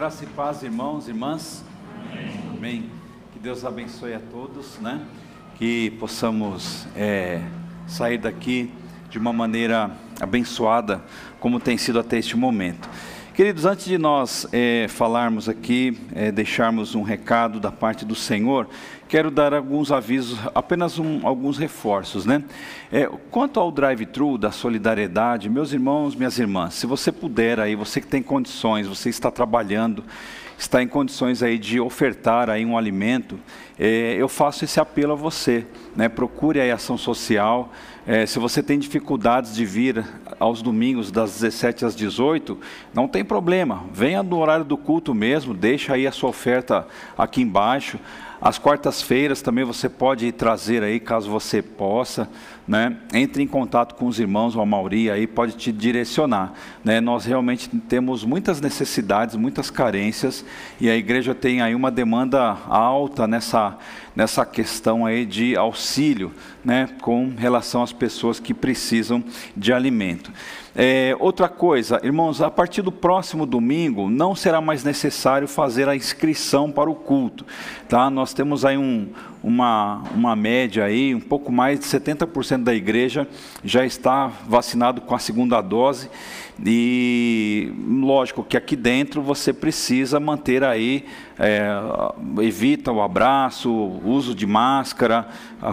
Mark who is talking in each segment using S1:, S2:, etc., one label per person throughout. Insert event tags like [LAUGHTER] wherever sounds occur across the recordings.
S1: Graça e paz, irmãos irmãs. Amém. Amém. Que Deus abençoe a todos, né? Que possamos é, sair daqui de uma maneira abençoada, como tem sido até este momento. Queridos, antes de nós é, falarmos aqui, é, deixarmos um recado da parte do Senhor, quero dar alguns avisos, apenas um, alguns reforços, né? É, quanto ao drive-thru da solidariedade, meus irmãos, minhas irmãs, se você puder aí, você que tem condições, você está trabalhando, está em condições aí de ofertar aí um alimento, eu faço esse apelo a você, né? Procure a ação social. É, se você tem dificuldades de vir aos domingos das 17 às 18, não tem problema. Venha no horário do culto mesmo, deixa aí a sua oferta aqui embaixo. As quartas-feiras também você pode trazer aí, caso você possa, né? Entre em contato com os irmãos, o Mauri aí pode te direcionar, né? Nós realmente temos muitas necessidades, muitas carências e a igreja tem aí uma demanda alta nessa nessa questão aí de auxílio, né? Com relação às pessoas que precisam de alimento. É, outra coisa, irmãos, a partir do próximo domingo não será mais necessário fazer a inscrição para o culto, tá? Nós temos aí um, uma, uma média aí, um pouco mais de 70% da igreja já está vacinado com a segunda dose e lógico que aqui dentro você precisa manter aí, é, evita o abraço, uso de máscara,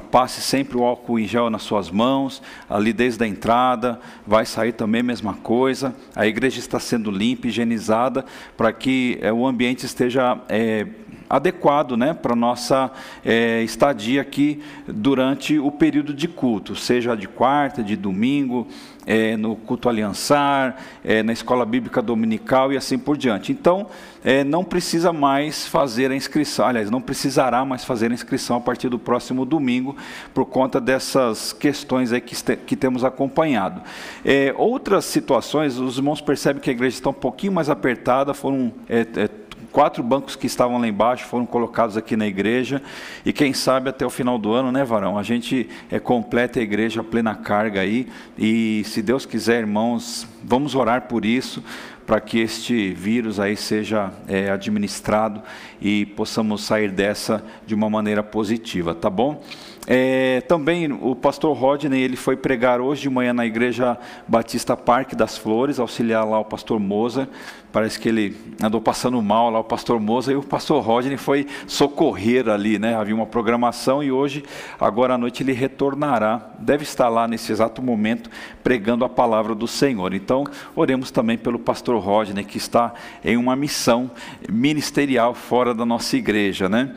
S1: passe sempre o álcool em gel nas suas mãos, ali desde a entrada, vai sair também a mesma coisa. A igreja está sendo limpa, higienizada, para que é, o ambiente esteja é, adequado né, para a nossa é, estadia aqui durante o período de culto, seja de quarta, de domingo, é, no culto aliançar, é, na escola bíblica dominical e assim por diante. Então, é, não precisa mais fazer a inscrição, aliás, não precisará mais fazer a inscrição a partir do próximo domingo, por conta dessas questões aí que, que temos acompanhado. É, outras situações, os irmãos percebem que a igreja está um pouquinho mais apertada, foram é, é, quatro bancos que estavam lá embaixo foram colocados aqui na igreja e quem sabe até o final do ano, né, Varão? A gente é, completa a igreja plena carga aí e se Deus quiser, irmãos, vamos orar por isso para que este vírus aí seja é, administrado e possamos sair dessa de uma maneira positiva, tá bom? É, também o pastor Rodney ele foi pregar hoje de manhã na igreja Batista Parque das Flores, auxiliar lá o pastor Moza. Parece que ele andou passando mal lá o pastor Moza e o pastor Rodney foi socorrer ali, né? Havia uma programação e hoje, agora à noite, ele retornará. Deve estar lá nesse exato momento pregando a palavra do Senhor. Então, oremos também pelo pastor Rodney que está em uma missão ministerial fora da nossa igreja, né?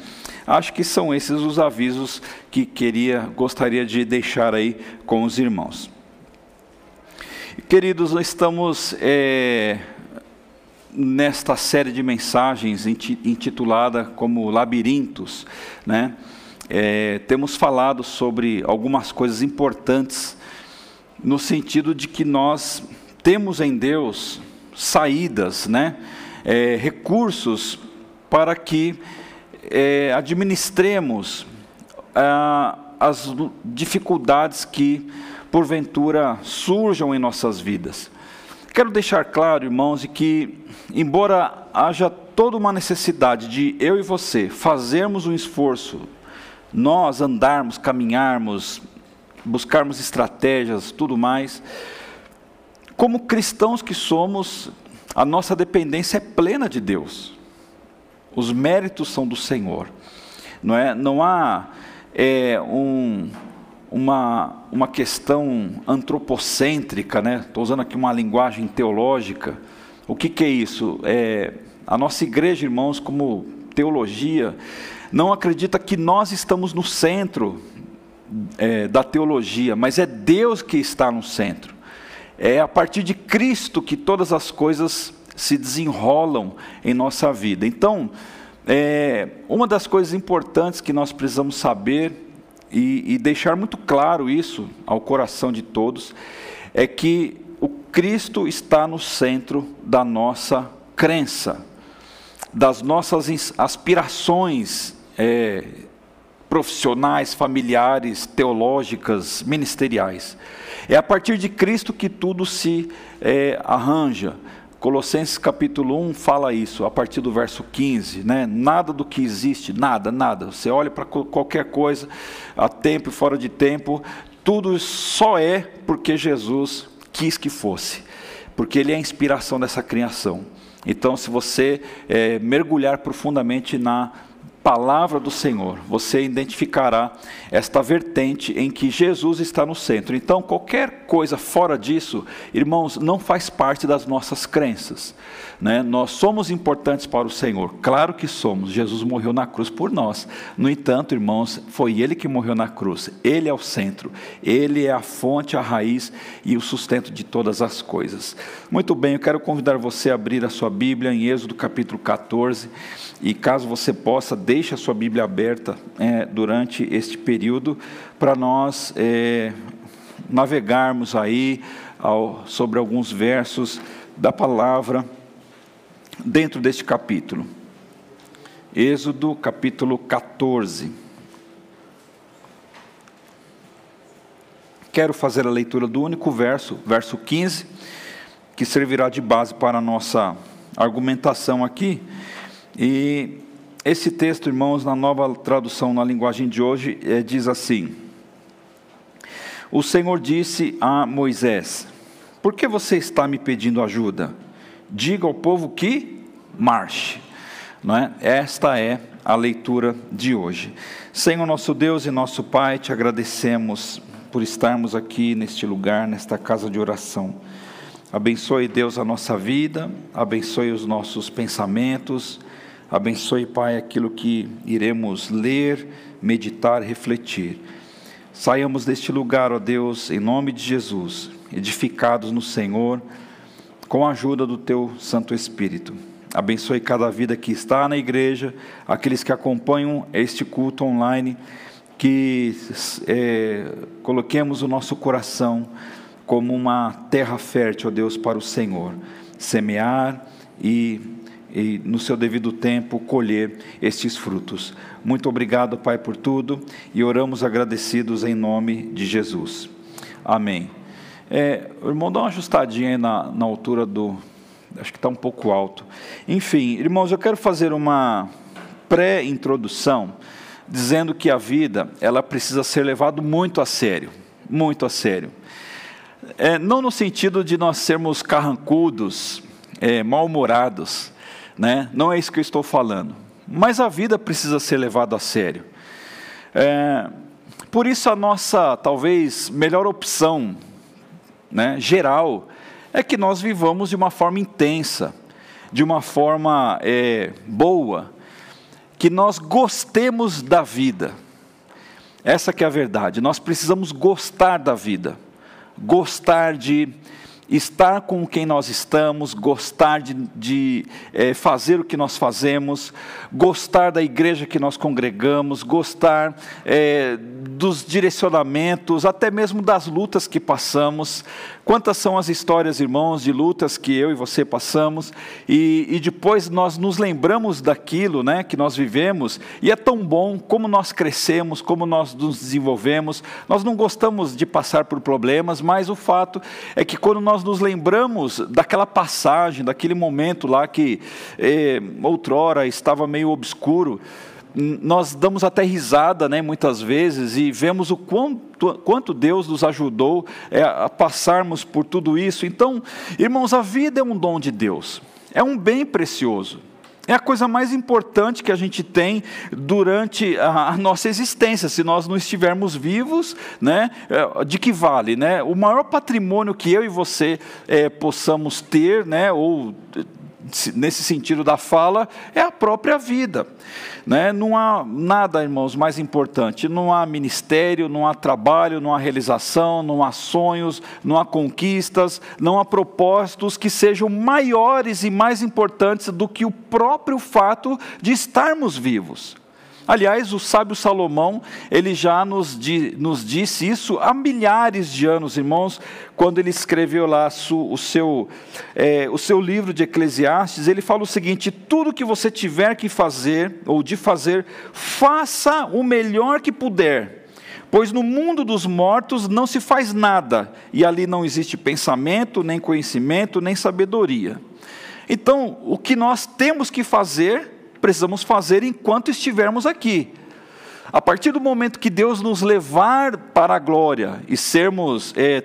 S1: Acho que são esses os avisos que queria, gostaria de deixar aí com os irmãos. Queridos, nós estamos é, nesta série de mensagens intitulada como Labirintos, né? É, temos falado sobre algumas coisas importantes no sentido de que nós temos em Deus saídas, né? É, recursos para que é, administremos ah, as dificuldades que, porventura, surjam em nossas vidas. Quero deixar claro, irmãos, que, embora haja toda uma necessidade de eu e você fazermos um esforço, nós andarmos, caminharmos, buscarmos estratégias, tudo mais, como cristãos que somos, a nossa dependência é plena de Deus. Os méritos são do Senhor. Não, é, não há é, um, uma, uma questão antropocêntrica, né? estou usando aqui uma linguagem teológica. O que, que é isso? É, a nossa igreja, irmãos, como teologia, não acredita que nós estamos no centro é, da teologia, mas é Deus que está no centro. É a partir de Cristo que todas as coisas se desenrolam em nossa vida. Então, é, uma das coisas importantes que nós precisamos saber e, e deixar muito claro isso ao coração de todos é que o Cristo está no centro da nossa crença, das nossas aspirações é, profissionais, familiares, teológicas, ministeriais. É a partir de Cristo que tudo se é, arranja Colossenses capítulo 1 fala isso, a partir do verso 15, né? Nada do que existe, nada, nada. Você olha para qualquer coisa, a tempo e fora de tempo, tudo só é porque Jesus quis que fosse, porque Ele é a inspiração dessa criação. Então, se você é, mergulhar profundamente na palavra do Senhor, você identificará esta vertente em que Jesus está no centro. Então, qualquer coisa fora disso, irmãos, não faz parte das nossas crenças. Né? Nós somos importantes para o Senhor, claro que somos. Jesus morreu na cruz por nós. No entanto, irmãos, foi Ele que morreu na cruz. Ele é o centro, Ele é a fonte, a raiz e o sustento de todas as coisas. Muito bem, eu quero convidar você a abrir a sua Bíblia em Êxodo capítulo 14. E caso você possa, deixe a sua Bíblia aberta é, durante este período para nós é, navegarmos aí ao, sobre alguns versos da palavra dentro deste capítulo. Êxodo capítulo 14. Quero fazer a leitura do único verso, verso 15, que servirá de base para a nossa argumentação aqui e esse texto, irmãos, na nova tradução na linguagem de hoje, é, diz assim: O Senhor disse a Moisés: Por que você está me pedindo ajuda? Diga ao povo que marche. Não é? Esta é a leitura de hoje. Senhor nosso Deus e nosso Pai, te agradecemos por estarmos aqui neste lugar, nesta casa de oração. Abençoe, Deus, a nossa vida, abençoe os nossos pensamentos, Abençoe, Pai, aquilo que iremos ler, meditar, refletir. Saiamos deste lugar, ó Deus, em nome de Jesus, edificados no Senhor, com a ajuda do Teu Santo Espírito. Abençoe cada vida que está na igreja, aqueles que acompanham este culto online, que é, coloquemos o nosso coração como uma terra fértil, Deus, para o Senhor, semear e e no seu devido tempo colher estes frutos. Muito obrigado, Pai, por tudo e oramos agradecidos em nome de Jesus. Amém. É, irmão, dá uma ajustadinha aí na, na altura do. Acho que está um pouco alto. Enfim, irmãos, eu quero fazer uma pré-introdução dizendo que a vida ela precisa ser levada muito a sério, muito a sério. É, não no sentido de nós sermos carrancudos, é, mal-humorados, né? Não é isso que eu estou falando. Mas a vida precisa ser levada a sério. É, por isso a nossa, talvez, melhor opção, né, geral, é que nós vivamos de uma forma intensa, de uma forma é, boa, que nós gostemos da vida. Essa que é a verdade. Nós precisamos gostar da vida, gostar de estar com quem nós estamos, gostar de, de é, fazer o que nós fazemos, gostar da igreja que nós congregamos, gostar é, dos direcionamentos, até mesmo das lutas que passamos. Quantas são as histórias, irmãos, de lutas que eu e você passamos, e, e depois nós nos lembramos daquilo né, que nós vivemos, e é tão bom como nós crescemos, como nós nos desenvolvemos. Nós não gostamos de passar por problemas, mas o fato é que quando nós nos lembramos daquela passagem, daquele momento lá que eh, outrora estava meio obscuro, nós damos até risada, né, muitas vezes, e vemos o quanto, quanto Deus nos ajudou é, a passarmos por tudo isso. Então, irmãos, a vida é um dom de Deus, é um bem precioso. É a coisa mais importante que a gente tem durante a, nossa existência. Se nós não estivermos vivos, né, é, de que vale? Né? O maior patrimônio que eu e você é, possamos ter, né, ou nesse sentido da fala, é a própria vida. Né? Não há nada, irmãos, mais importante. Não há ministério, não há trabalho, não há realização, não há sonhos, não há conquistas, não há propósitos que sejam maiores e mais importantes do que o próprio fato de estarmos vivos. Aliás, o sábio Salomão, ele já nos, di, nos disse isso há milhares de anos, irmãos, quando ele escreveu lá o seu, é, o seu livro de Eclesiastes, ele fala o seguinte: tudo que você tiver que fazer, ou de fazer, faça o melhor que puder, pois no mundo dos mortos não se faz nada, e ali não existe pensamento, nem conhecimento, nem sabedoria. Então, o que nós temos que fazer, precisamos fazer enquanto estivermos aqui. A partir do momento que Deus nos levar para a glória e sermos é,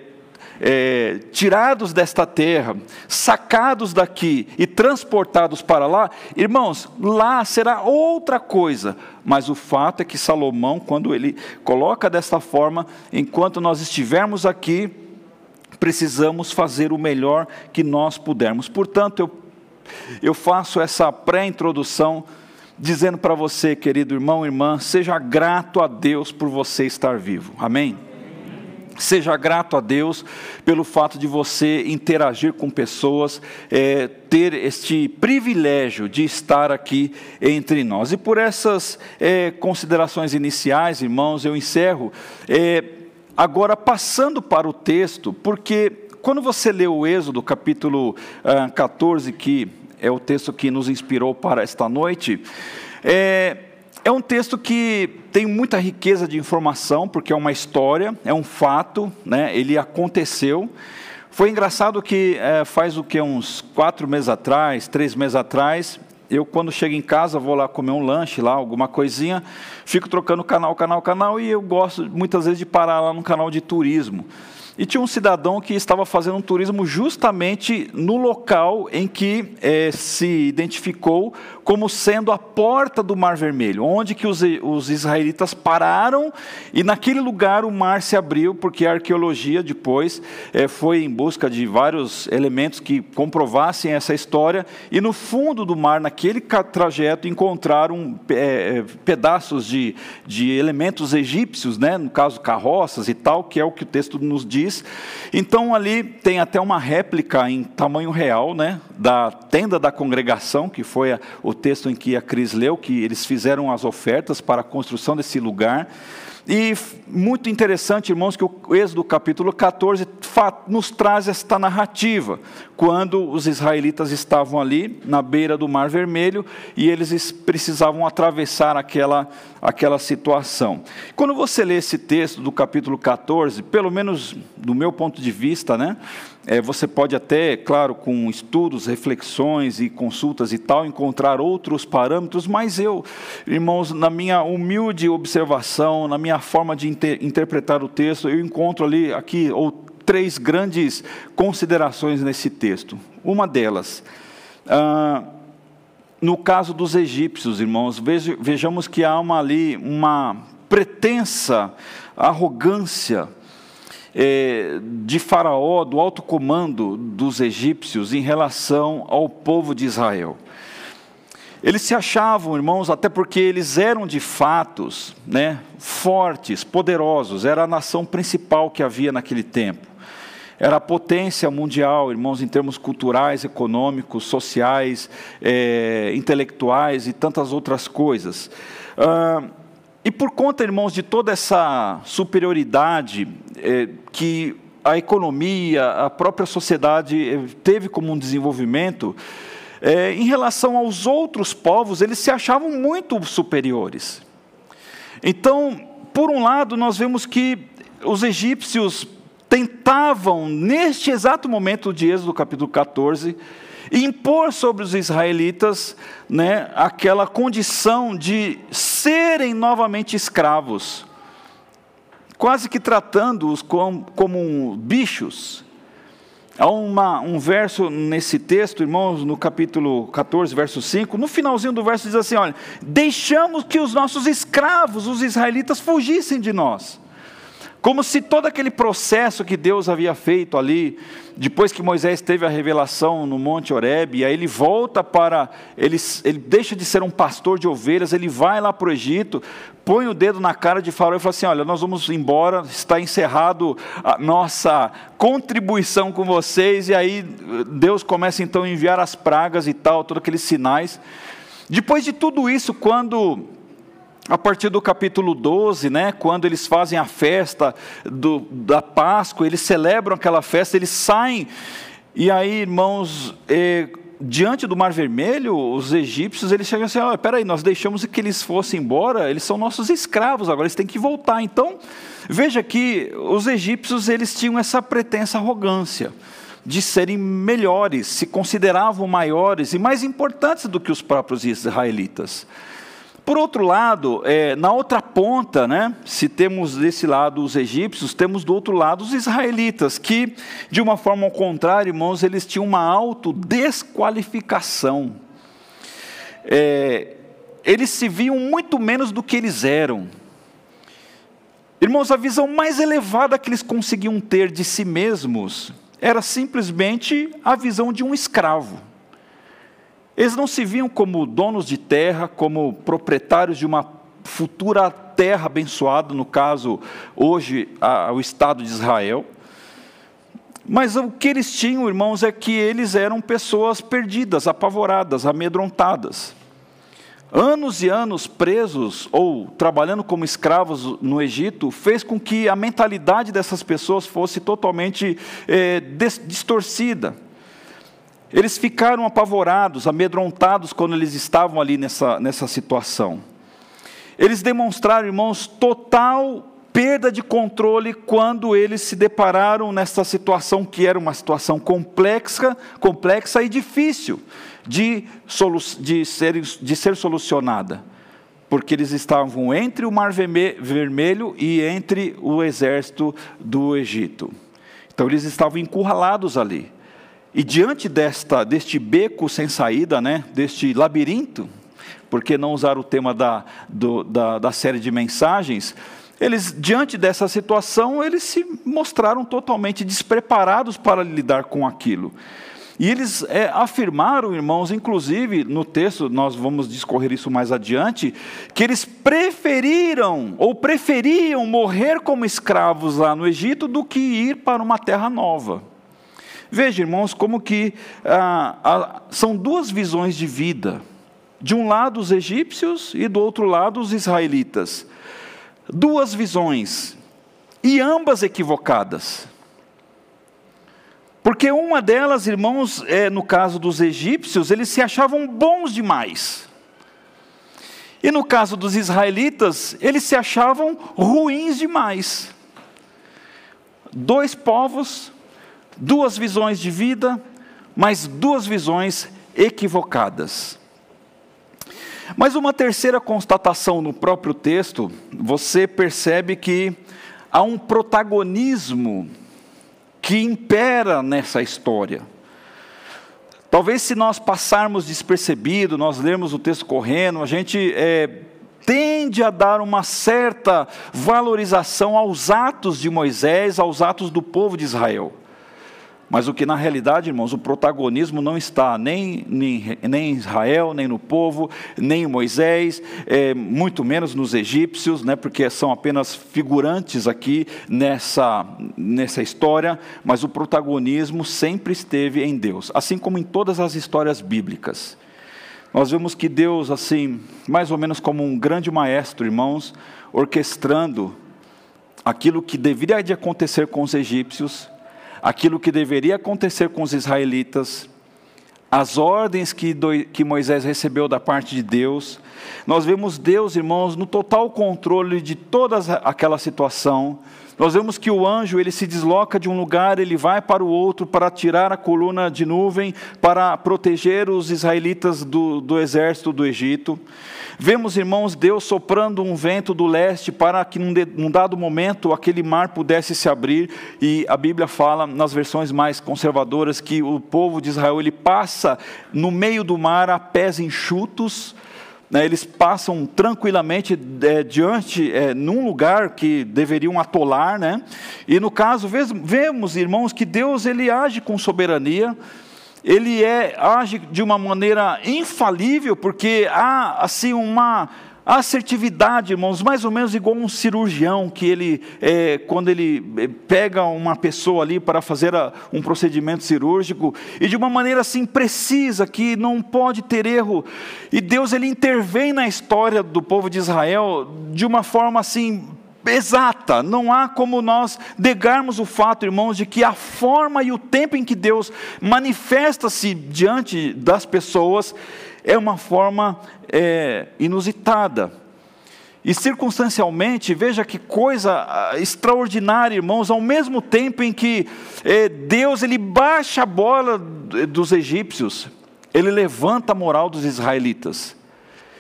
S1: é, tirados desta terra, sacados daqui e transportados para lá, irmãos, lá será outra coisa. Mas o fato é que Salomão, quando ele coloca desta forma, enquanto nós estivermos aqui, precisamos fazer o melhor que nós pudermos. Portanto, eu, eu faço essa pré-introdução dizendo para você, querido irmão, irmã, seja grato a Deus por você estar vivo. Amém? Seja grato a Deus pelo fato de você interagir com pessoas, é, ter este privilégio de estar aqui entre nós. E por essas é, considerações iniciais, irmãos, eu encerro. É, agora, passando para o texto, porque quando você lê o Êxodo, capítulo ah, 14, que é o texto que nos inspirou para esta noite, é, é um texto que tem muita riqueza de informação, porque é uma história, é um fato, né? ele aconteceu. Foi engraçado que é, faz o que, uns quatro meses atrás, três meses atrás, eu quando chego em casa vou lá comer um lanche lá, alguma coisinha, fico trocando canal, canal, canal, e eu gosto muitas vezes de parar lá no canal de turismo. E tinha um cidadão que estava fazendo um turismo justamente no local em que é, se identificou como sendo a porta do Mar Vermelho, onde que os, os israelitas pararam e naquele lugar o mar se abriu, porque a arqueologia depois é, foi em busca de vários elementos que comprovassem essa história, e no fundo do mar, naquele trajeto, encontraram é, pedaços de, de elementos egípcios, né, no caso carroças e tal, que é o que o texto nos diz. Então ali tem até uma réplica em tamanho real, né, da tenda da congregação, que foi a, o texto em que a Cris leu, que eles fizeram as ofertas para a construção desse lugar. E muito interessante, irmãos, que o Êxodo capítulo 14 nos traz esta narrativa, quando os israelitas estavam ali na beira do Mar Vermelho e eles precisavam atravessar aquela, aquela situação. Quando você lê esse texto do capítulo 14, pelo menos do meu ponto de vista, né, é, você pode até, claro, com estudos, reflexões e consultas e tal, encontrar outros parâmetros, mas eu, irmãos, na minha humilde observação, na minha forma de inter interpretar o texto, eu encontro ali, aqui, ou três grandes considerações nesse texto. Uma delas, ah, no caso dos egípcios, irmãos, vejamos que há uma, ali uma pretensa arrogância é, de Faraó, do alto comando dos egípcios em relação ao povo de Israel. Eles se achavam, irmãos, até porque eles eram de fatos né, fortes, poderosos, era a nação principal que havia naquele tempo. Era a potência mundial, irmãos, em termos culturais, econômicos, sociais, é, intelectuais e tantas outras coisas. Ah, e por conta, irmãos, de toda essa superioridade é, que a economia, a própria sociedade é, teve como um desenvolvimento, é, em relação aos outros povos, eles se achavam muito superiores. Então, por um lado, nós vemos que os egípcios tentavam, neste exato momento de Êxodo capítulo 14, impor sobre os israelitas né, aquela condição de serem novamente escravos, quase que tratando-os como, como bichos. Há uma, um verso nesse texto, irmãos, no capítulo 14, verso 5, no finalzinho do verso diz assim: olha, deixamos que os nossos escravos, os israelitas, fugissem de nós. Como se todo aquele processo que Deus havia feito ali, depois que Moisés teve a revelação no Monte Horeb, e aí ele volta para, ele, ele deixa de ser um pastor de ovelhas, ele vai lá para o Egito, põe o dedo na cara de Faraó e fala assim: Olha, nós vamos embora, está encerrado a nossa contribuição com vocês, e aí Deus começa então a enviar as pragas e tal, todos aqueles sinais. Depois de tudo isso, quando a partir do capítulo 12, né, quando eles fazem a festa do, da Páscoa, eles celebram aquela festa, eles saem, e aí, irmãos, eh, diante do Mar Vermelho, os egípcios, eles chegam assim, oh, peraí, nós deixamos que eles fossem embora, eles são nossos escravos, agora eles têm que voltar. Então, veja que os egípcios, eles tinham essa pretensa arrogância, de serem melhores, se consideravam maiores e mais importantes do que os próprios israelitas. Por outro lado, é, na outra ponta, né, se temos desse lado os egípcios, temos do outro lado os israelitas, que, de uma forma ao contrário, irmãos, eles tinham uma autodesqualificação. É, eles se viam muito menos do que eles eram. Irmãos, a visão mais elevada que eles conseguiam ter de si mesmos era simplesmente a visão de um escravo. Eles não se viam como donos de terra, como proprietários de uma futura terra abençoada, no caso, hoje, o Estado de Israel. Mas o que eles tinham, irmãos, é que eles eram pessoas perdidas, apavoradas, amedrontadas. Anos e anos presos ou trabalhando como escravos no Egito fez com que a mentalidade dessas pessoas fosse totalmente é, distorcida. Eles ficaram apavorados, amedrontados quando eles estavam ali nessa, nessa situação. Eles demonstraram, irmãos, total perda de controle quando eles se depararam nessa situação que era uma situação complexa, complexa e difícil de, de, ser, de ser solucionada. Porque eles estavam entre o Mar Vermelho e entre o exército do Egito. Então eles estavam encurralados ali. E diante desta, deste beco sem saída, né, deste labirinto, por que não usar o tema da, do, da, da série de mensagens? Eles, diante dessa situação, eles se mostraram totalmente despreparados para lidar com aquilo. E eles é, afirmaram, irmãos, inclusive no texto, nós vamos discorrer isso mais adiante, que eles preferiram ou preferiam morrer como escravos lá no Egito do que ir para uma terra nova. Veja, irmãos, como que ah, ah, são duas visões de vida. De um lado os egípcios e do outro lado os israelitas. Duas visões, e ambas equivocadas. Porque uma delas, irmãos, é, no caso dos egípcios, eles se achavam bons demais. E no caso dos israelitas, eles se achavam ruins demais. Dois povos duas visões de vida, mas duas visões equivocadas. Mas uma terceira constatação no próprio texto, você percebe que há um protagonismo que impera nessa história. Talvez se nós passarmos despercebido, nós lermos o texto correndo, a gente é, tende a dar uma certa valorização aos atos de Moisés, aos atos do povo de Israel. Mas o que na realidade, irmãos, o protagonismo não está nem, nem, nem em Israel, nem no povo, nem em Moisés, é, muito menos nos egípcios, né, porque são apenas figurantes aqui nessa, nessa história, mas o protagonismo sempre esteve em Deus, assim como em todas as histórias bíblicas. Nós vemos que Deus, assim, mais ou menos como um grande maestro, irmãos, orquestrando aquilo que deveria de acontecer com os egípcios, aquilo que deveria acontecer com os israelitas, as ordens que, do, que Moisés recebeu da parte de Deus. Nós vemos Deus, irmãos, no total controle de toda aquela situação. Nós vemos que o anjo ele se desloca de um lugar, ele vai para o outro para tirar a coluna de nuvem, para proteger os israelitas do, do exército do Egito. Vemos, irmãos, Deus soprando um vento do leste para que num dado momento aquele mar pudesse se abrir, e a Bíblia fala, nas versões mais conservadoras, que o povo de Israel ele passa no meio do mar a pés enxutos, né, eles passam tranquilamente é, diante, é, num lugar que deveriam atolar, né? e no caso, vemos, irmãos, que Deus ele age com soberania, ele é, age de uma maneira infalível, porque há assim uma assertividade, irmãos, mais ou menos igual um cirurgião que ele, é, quando ele é, pega uma pessoa ali para fazer a, um procedimento cirúrgico e de uma maneira assim precisa que não pode ter erro. E Deus ele intervém na história do povo de Israel de uma forma assim exata, não há como nós negarmos o fato, irmãos, de que a forma e o tempo em que Deus manifesta-se diante das pessoas é uma forma é, inusitada. E circunstancialmente, veja que coisa ah, extraordinária, irmãos, ao mesmo tempo em que eh, Deus ele baixa a bola dos egípcios, ele levanta a moral dos israelitas.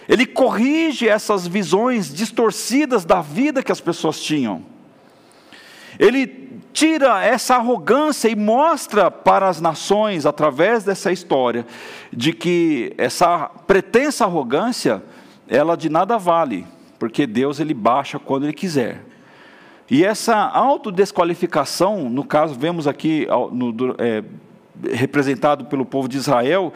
S1: Ele corrige essas visões distorcidas da vida que as pessoas tinham. Ele tira essa arrogância e mostra para as nações, através dessa história, de que essa pretensa arrogância, ela de nada vale, porque Deus ele baixa quando ele quiser. E essa autodesqualificação, no caso, vemos aqui no, é, representado pelo povo de Israel,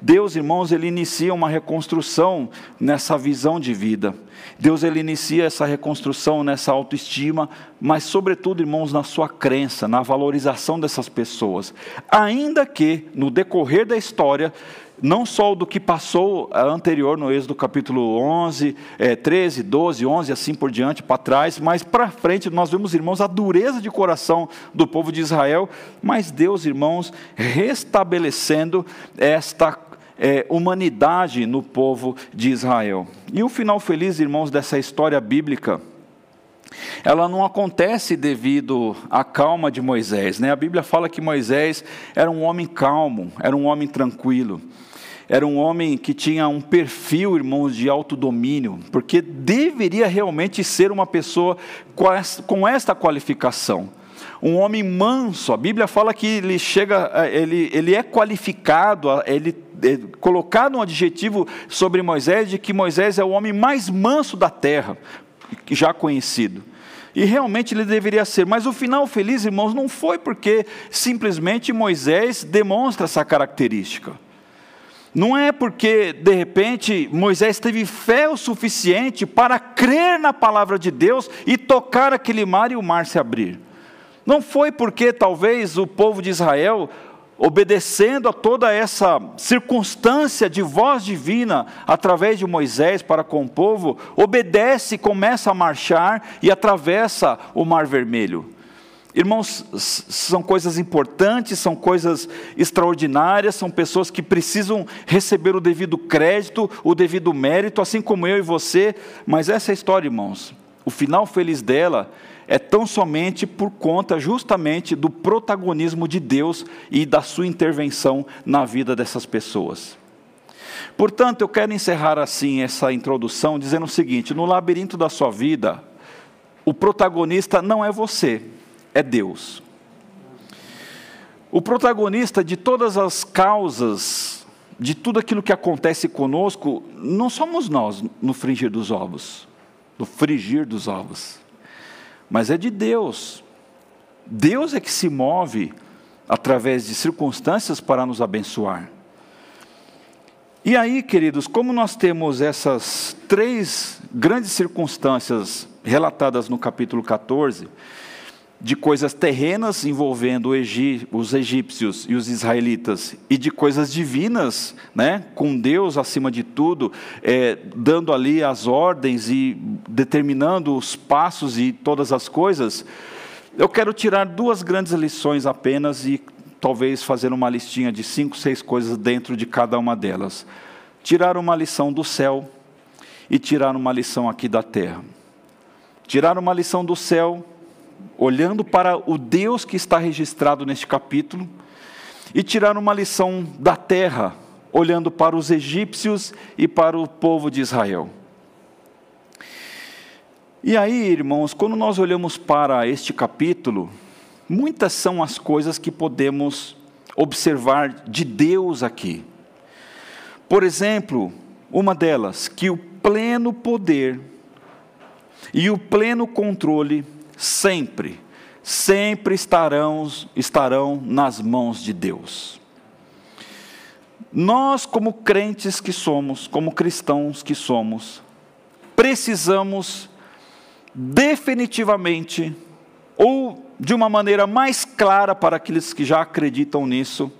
S1: Deus, irmãos, ele inicia uma reconstrução nessa visão de vida. Deus ele inicia essa reconstrução nessa autoestima, mas sobretudo, irmãos, na sua crença, na valorização dessas pessoas. Ainda que no decorrer da história não só do que passou anterior no Êxodo capítulo 11, é, 13, 12, 11, assim por diante, para trás, mas para frente nós vemos, irmãos, a dureza de coração do povo de Israel, mas Deus, irmãos, restabelecendo esta é, humanidade no povo de Israel. E o final feliz, irmãos, dessa história bíblica, ela não acontece devido à calma de Moisés. Né? A Bíblia fala que Moisés era um homem calmo, era um homem tranquilo era um homem que tinha um perfil, irmãos, de autodomínio, porque deveria realmente ser uma pessoa com esta qualificação. Um homem manso, a Bíblia fala que ele chega, ele, ele é qualificado, ele é colocado um adjetivo sobre Moisés de que Moisés é o homem mais manso da terra, já conhecido. E realmente ele deveria ser, mas o final feliz, irmãos, não foi porque simplesmente Moisés demonstra essa característica. Não é porque, de repente, Moisés teve fé o suficiente para crer na palavra de Deus e tocar aquele mar e o mar se abrir. Não foi porque, talvez, o povo de Israel, obedecendo a toda essa circunstância de voz divina através de Moisés para com o povo, obedece, começa a marchar e atravessa o mar vermelho. Irmãos, são coisas importantes, são coisas extraordinárias, são pessoas que precisam receber o devido crédito, o devido mérito, assim como eu e você, mas essa é a história, irmãos. O final feliz dela é tão somente por conta justamente do protagonismo de Deus e da sua intervenção na vida dessas pessoas. Portanto, eu quero encerrar assim essa introdução dizendo o seguinte: no labirinto da sua vida, o protagonista não é você é Deus. O protagonista de todas as causas, de tudo aquilo que acontece conosco, não somos nós no fringir dos ovos, no frigir dos ovos, mas é de Deus. Deus é que se move através de circunstâncias para nos abençoar. E aí, queridos, como nós temos essas três grandes circunstâncias relatadas no capítulo 14, de coisas terrenas envolvendo os egípcios e os israelitas, e de coisas divinas, né, com Deus acima de tudo, é, dando ali as ordens e determinando os passos e todas as coisas, eu quero tirar duas grandes lições apenas e talvez fazer uma listinha de cinco, seis coisas dentro de cada uma delas. Tirar uma lição do céu e tirar uma lição aqui da terra. Tirar uma lição do céu olhando para o Deus que está registrado neste capítulo, e tirar uma lição da terra, olhando para os egípcios e para o povo de Israel. E aí, irmãos, quando nós olhamos para este capítulo, muitas são as coisas que podemos observar de Deus aqui. Por exemplo, uma delas, que o pleno poder e o pleno controle sempre, sempre estarão, estarão nas mãos de Deus. Nós, como crentes que somos, como cristãos que somos, precisamos definitivamente, ou de uma maneira mais clara para aqueles que já acreditam nisso,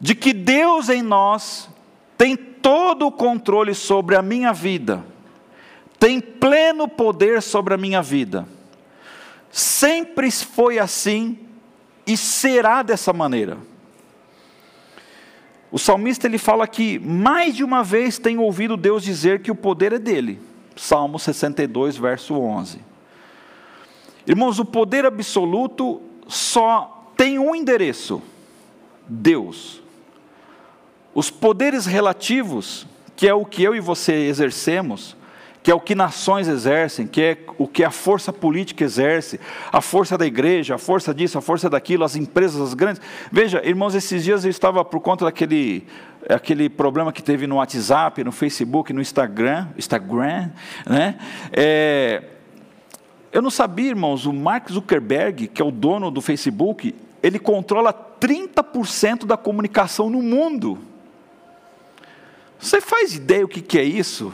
S1: de que Deus em nós tem todo o controle sobre a minha vida, tem pleno poder sobre a minha vida Sempre foi assim e será dessa maneira. O salmista ele fala que mais de uma vez tem ouvido Deus dizer que o poder é dele. Salmo 62, verso 11. Irmãos, o poder absoluto só tem um endereço: Deus. Os poderes relativos, que é o que eu e você exercemos, que é o que nações exercem, que é o que a força política exerce, a força da igreja, a força disso, a força daquilo, as empresas, as grandes. Veja, irmãos, esses dias eu estava por conta daquele aquele problema que teve no WhatsApp, no Facebook, no Instagram, Instagram, né? É, eu não sabia, irmãos, o Mark Zuckerberg, que é o dono do Facebook, ele controla 30% da comunicação no mundo. Você faz ideia o que, que é isso?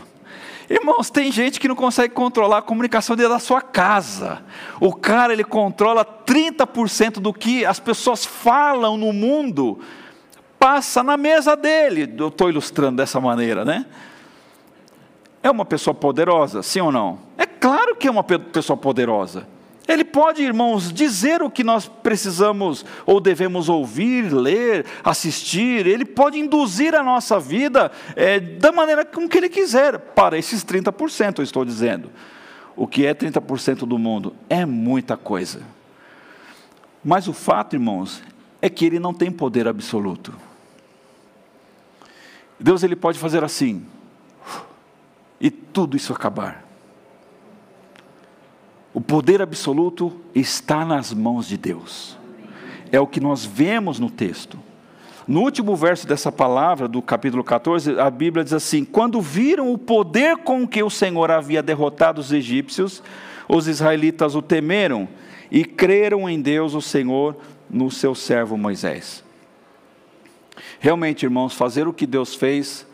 S1: Irmãos, tem gente que não consegue controlar a comunicação dentro da sua casa. O cara, ele controla 30% do que as pessoas falam no mundo, passa na mesa dele. Eu estou ilustrando dessa maneira, né? É uma pessoa poderosa, sim ou não? É claro que é uma pessoa poderosa. Ele pode, irmãos, dizer o que nós precisamos ou devemos ouvir, ler, assistir. Ele pode induzir a nossa vida é, da maneira com que ele quiser, para esses 30%, eu estou dizendo. O que é 30% do mundo? É muita coisa. Mas o fato, irmãos, é que ele não tem poder absoluto. Deus ele pode fazer assim, e tudo isso acabar. O poder absoluto está nas mãos de Deus. É o que nós vemos no texto. No último verso dessa palavra, do capítulo 14, a Bíblia diz assim: Quando viram o poder com que o Senhor havia derrotado os egípcios, os israelitas o temeram e creram em Deus, o Senhor, no seu servo Moisés. Realmente, irmãos, fazer o que Deus fez,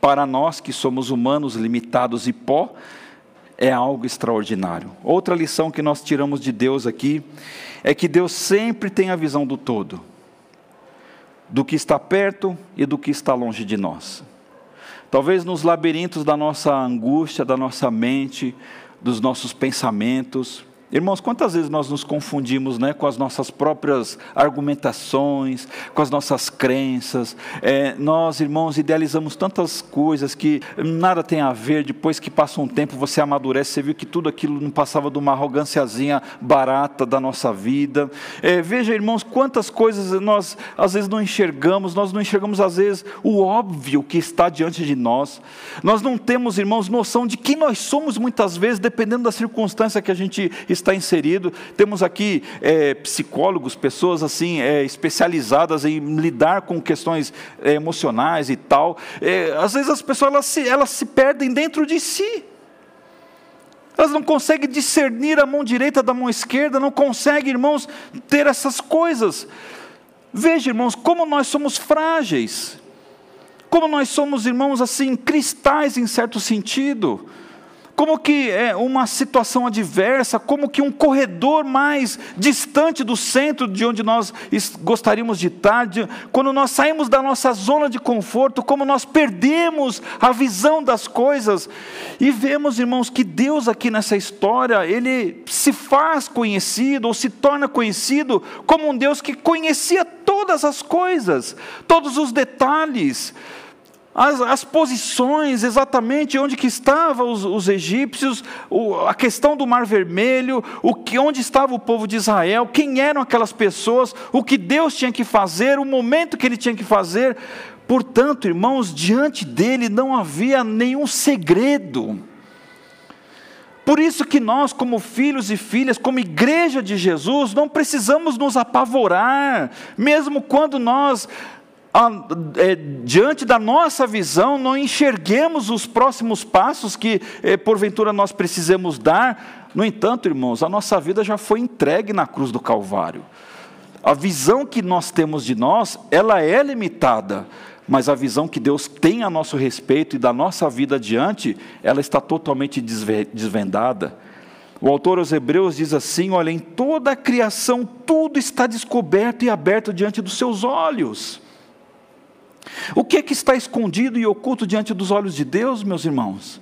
S1: para nós que somos humanos limitados e pó, é algo extraordinário. Outra lição que nós tiramos de Deus aqui é que Deus sempre tem a visão do todo, do que está perto e do que está longe de nós. Talvez nos labirintos da nossa angústia, da nossa mente, dos nossos pensamentos, Irmãos, quantas vezes nós nos confundimos né, com as nossas próprias argumentações, com as nossas crenças? É, nós, irmãos, idealizamos tantas coisas que nada tem a ver. Depois que passa um tempo, você amadurece, você viu que tudo aquilo não passava de uma arrogânciazinha barata da nossa vida. É, veja, irmãos, quantas coisas nós às vezes não enxergamos, nós não enxergamos às vezes o óbvio que está diante de nós. Nós não temos, irmãos, noção de quem nós somos muitas vezes, dependendo da circunstância que a gente está está inserido. Temos aqui é, psicólogos, pessoas assim é, especializadas em lidar com questões é, emocionais e tal. É, às vezes as pessoas elas se, elas se perdem dentro de si. Elas não conseguem discernir a mão direita da mão esquerda, não conseguem, irmãos, ter essas coisas. Veja, irmãos, como nós somos frágeis. Como nós somos, irmãos, assim, cristais em certo sentido como que é uma situação adversa, como que um corredor mais distante do centro de onde nós gostaríamos de estar, de, quando nós saímos da nossa zona de conforto, como nós perdemos a visão das coisas, e vemos, irmãos, que Deus aqui nessa história, ele se faz conhecido, ou se torna conhecido, como um Deus que conhecia todas as coisas, todos os detalhes, as, as, posições exatamente onde que estavam os, os egípcios, o, a questão do Mar Vermelho, o que, onde estava o povo de Israel, quem eram aquelas pessoas, o que Deus tinha que fazer, o momento que ele tinha que fazer. Portanto, irmãos, diante dele não havia nenhum segredo. Por isso que nós, como filhos e filhas, como igreja de Jesus, não precisamos nos apavorar, mesmo quando nós é, diante da nossa visão, não enxerguemos os próximos passos que, é, porventura, nós precisamos dar. No entanto, irmãos, a nossa vida já foi entregue na cruz do Calvário. A visão que nós temos de nós, ela é limitada, mas a visão que Deus tem a nosso respeito e da nossa vida adiante, ela está totalmente desvendada. O autor aos Hebreus diz assim: olha, em toda a criação tudo está descoberto e aberto diante dos seus olhos. O que é que está escondido e oculto diante dos olhos de Deus, meus irmãos?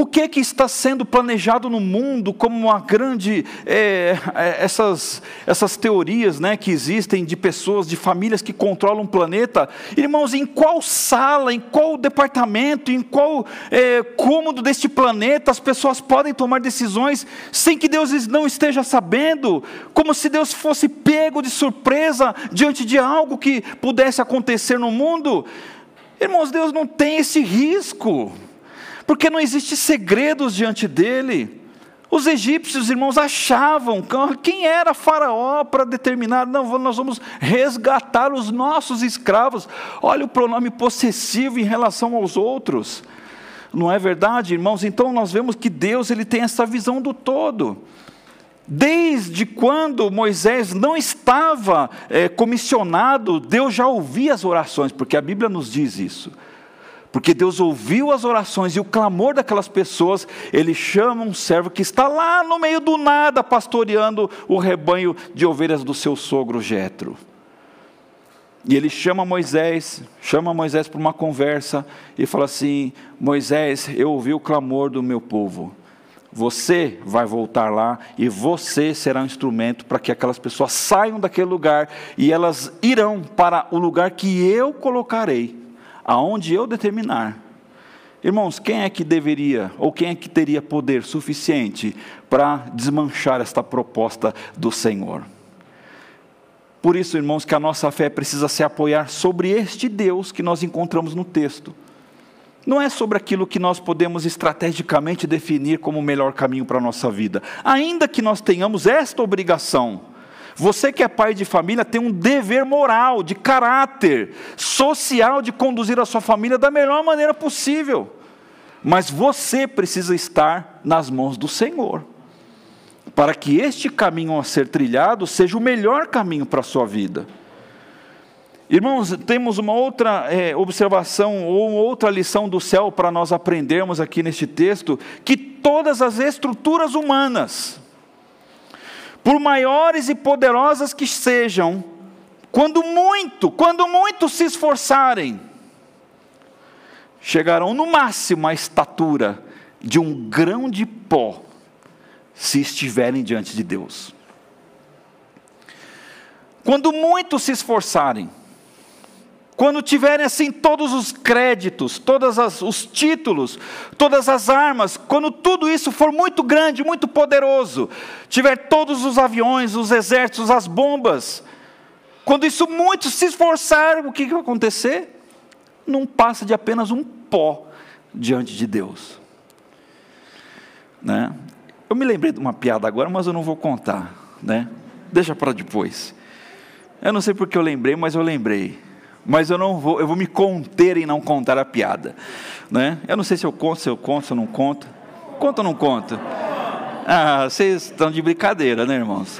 S1: O que que está sendo planejado no mundo como uma grande é, é, essas essas teorias, né, que existem de pessoas, de famílias que controlam o planeta? Irmãos, em qual sala, em qual departamento, em qual é, cômodo deste planeta as pessoas podem tomar decisões sem que Deus não esteja sabendo, como se Deus fosse pego de surpresa diante de algo que pudesse acontecer no mundo? Irmãos, Deus não tem esse risco porque não existe segredos diante dele. Os egípcios, irmãos, achavam quem era Faraó para determinar, não, nós vamos resgatar os nossos escravos. Olha o pronome possessivo em relação aos outros. Não é verdade, irmãos? Então nós vemos que Deus ele tem essa visão do todo. Desde quando Moisés não estava é, comissionado, Deus já ouvia as orações, porque a Bíblia nos diz isso. Porque Deus ouviu as orações e o clamor daquelas pessoas, ele chama um servo que está lá no meio do nada, pastoreando o rebanho de ovelhas do seu sogro Jetro. E ele chama Moisés, chama Moisés para uma conversa e fala assim: Moisés, eu ouvi o clamor do meu povo. Você vai voltar lá e você será um instrumento para que aquelas pessoas saiam daquele lugar e elas irão para o lugar que eu colocarei aonde eu determinar. Irmãos, quem é que deveria, ou quem é que teria poder suficiente para desmanchar esta proposta do Senhor? Por isso, irmãos, que a nossa fé precisa se apoiar sobre este Deus que nós encontramos no texto. Não é sobre aquilo que nós podemos estrategicamente definir como o melhor caminho para a nossa vida, ainda que nós tenhamos esta obrigação você que é pai de família tem um dever moral, de caráter, social de conduzir a sua família da melhor maneira possível. Mas você precisa estar nas mãos do Senhor, para que este caminho a ser trilhado seja o melhor caminho para a sua vida. Irmãos, temos uma outra é, observação ou outra lição do céu para nós aprendermos aqui neste texto: que todas as estruturas humanas, por maiores e poderosas que sejam, quando muito, quando muito se esforçarem, chegarão no máximo à estatura de um grão de pó, se estiverem diante de Deus. Quando muito se esforçarem, quando tiverem assim todos os créditos, todos os títulos, todas as armas, quando tudo isso for muito grande, muito poderoso, tiver todos os aviões, os exércitos, as bombas, quando isso muito se esforçar, o que, vai acontecer? Não passa de apenas um pó diante de Deus. Né? Eu me lembrei de uma piada agora, mas eu não vou contar, né? Deixa para depois. Eu não sei porque eu lembrei, mas eu lembrei mas eu não vou, eu vou me conter em não contar a piada, né? Eu não sei se eu conto, se eu conto, se eu não conto. Conta ou não conta? Ah, vocês estão de brincadeira, né, irmãos?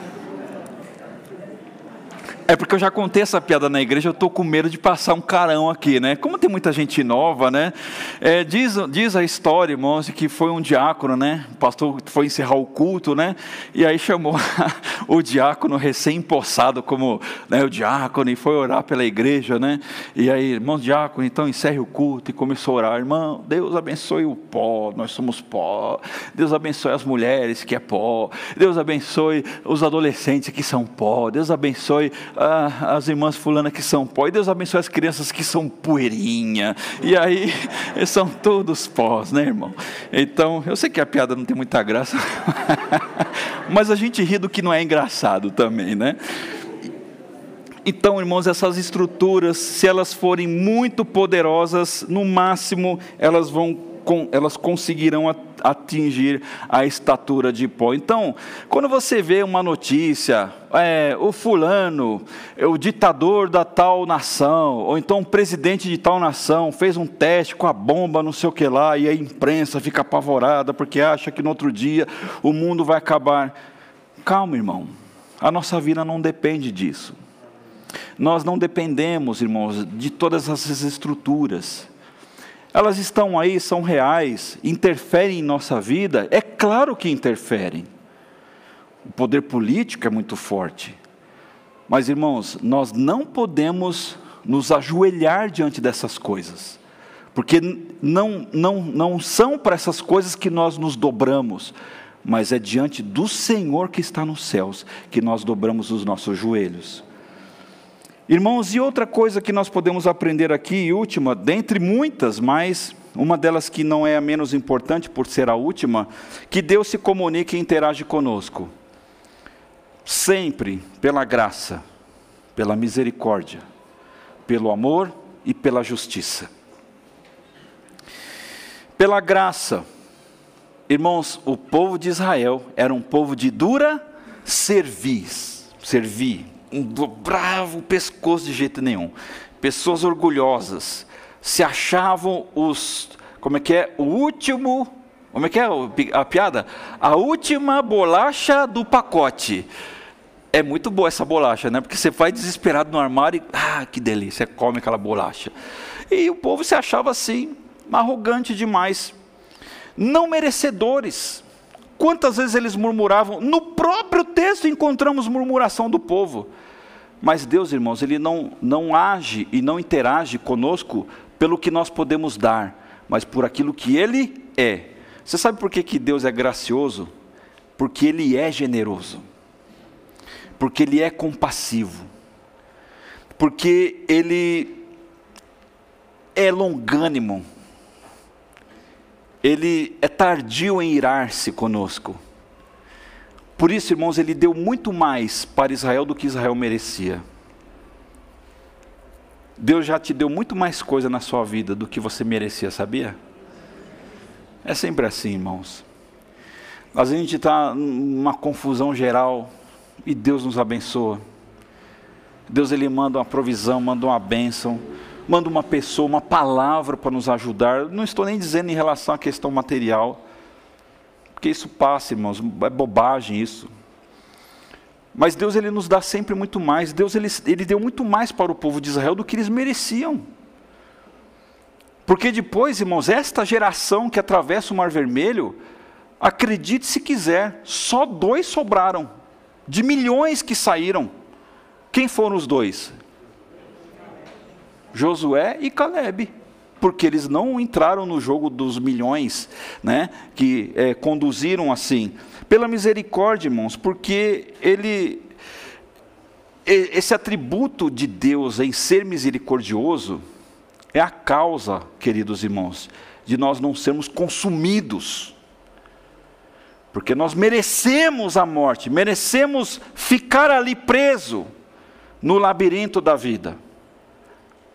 S1: É porque eu já contei essa piada na igreja, eu estou com medo de passar um carão aqui, né? Como tem muita gente nova, né? É, diz, diz a história, irmãos, que foi um diácono, né? O pastor foi encerrar o culto, né? E aí chamou [LAUGHS] o diácono recém-empossado como né, o diácono e foi orar pela igreja, né? E aí, irmão diácono, então encerre o culto e começou a orar. Irmão, Deus abençoe o pó, nós somos pó. Deus abençoe as mulheres que é pó. Deus abençoe os adolescentes que são pó. Deus abençoe ah, as irmãs fulana que são pó, e Deus abençoe as crianças que são poeirinha, e aí [LAUGHS] são todos pós, né, irmão? Então, eu sei que a piada não tem muita graça, [LAUGHS] mas a gente ri do que não é engraçado também, né? Então, irmãos, essas estruturas, se elas forem muito poderosas, no máximo elas vão elas conseguirão atingir a estatura de pó. Então, quando você vê uma notícia, é, o fulano, é o ditador da tal nação, ou então o presidente de tal nação fez um teste com a bomba, não sei o que lá, e a imprensa fica apavorada porque acha que no outro dia o mundo vai acabar. Calma, irmão, a nossa vida não depende disso. Nós não dependemos, irmãos, de todas essas estruturas elas estão aí, são reais, interferem em nossa vida? É claro que interferem. O poder político é muito forte. Mas, irmãos, nós não podemos nos ajoelhar diante dessas coisas, Porque não, não, não são para essas coisas que nós nos dobramos, mas é diante do Senhor que está nos céus que nós dobramos os nossos joelhos. Irmãos, e outra coisa que nós podemos aprender aqui, e última, dentre muitas, mas uma delas que não é a menos importante por ser a última, que Deus se comunica e interage conosco. Sempre pela graça, pela misericórdia, pelo amor e pela justiça. Pela graça, irmãos, o povo de Israel era um povo de dura cerviz, servir, dobrava o pescoço de jeito nenhum. Pessoas orgulhosas, se achavam os, como é que é, o último, como é que é a piada? A última bolacha do pacote. É muito boa essa bolacha, né? Porque você vai desesperado no armário e, ah, que delícia, come aquela bolacha. E o povo se achava assim, arrogante demais, não merecedores. Quantas vezes eles murmuravam? No próprio texto encontramos murmuração do povo. Mas Deus, irmãos, Ele não, não age e não interage conosco pelo que nós podemos dar, mas por aquilo que Ele é. Você sabe por que, que Deus é gracioso? Porque Ele é generoso, porque Ele é compassivo, porque Ele é longânimo ele é tardio em irar-se conosco. Por isso, irmãos, ele deu muito mais para Israel do que Israel merecia. Deus já te deu muito mais coisa na sua vida do que você merecia, sabia? É sempre assim, irmãos. Às vezes a gente está numa confusão geral e Deus nos abençoa. Deus ele manda uma provisão, manda uma bênção manda uma pessoa, uma palavra para nos ajudar. Não estou nem dizendo em relação à questão material, porque isso passa, irmãos, é bobagem isso. Mas Deus ele nos dá sempre muito mais. Deus ele, ele deu muito mais para o povo de Israel do que eles mereciam. Porque depois, irmãos, esta geração que atravessa o Mar Vermelho, acredite se quiser, só dois sobraram, de milhões que saíram. Quem foram os dois? Josué e Caleb, porque eles não entraram no jogo dos milhões, né, que é, conduziram assim. Pela misericórdia, irmãos, porque ele esse atributo de Deus em ser misericordioso é a causa, queridos irmãos, de nós não sermos consumidos. Porque nós merecemos a morte, merecemos ficar ali preso no labirinto da vida.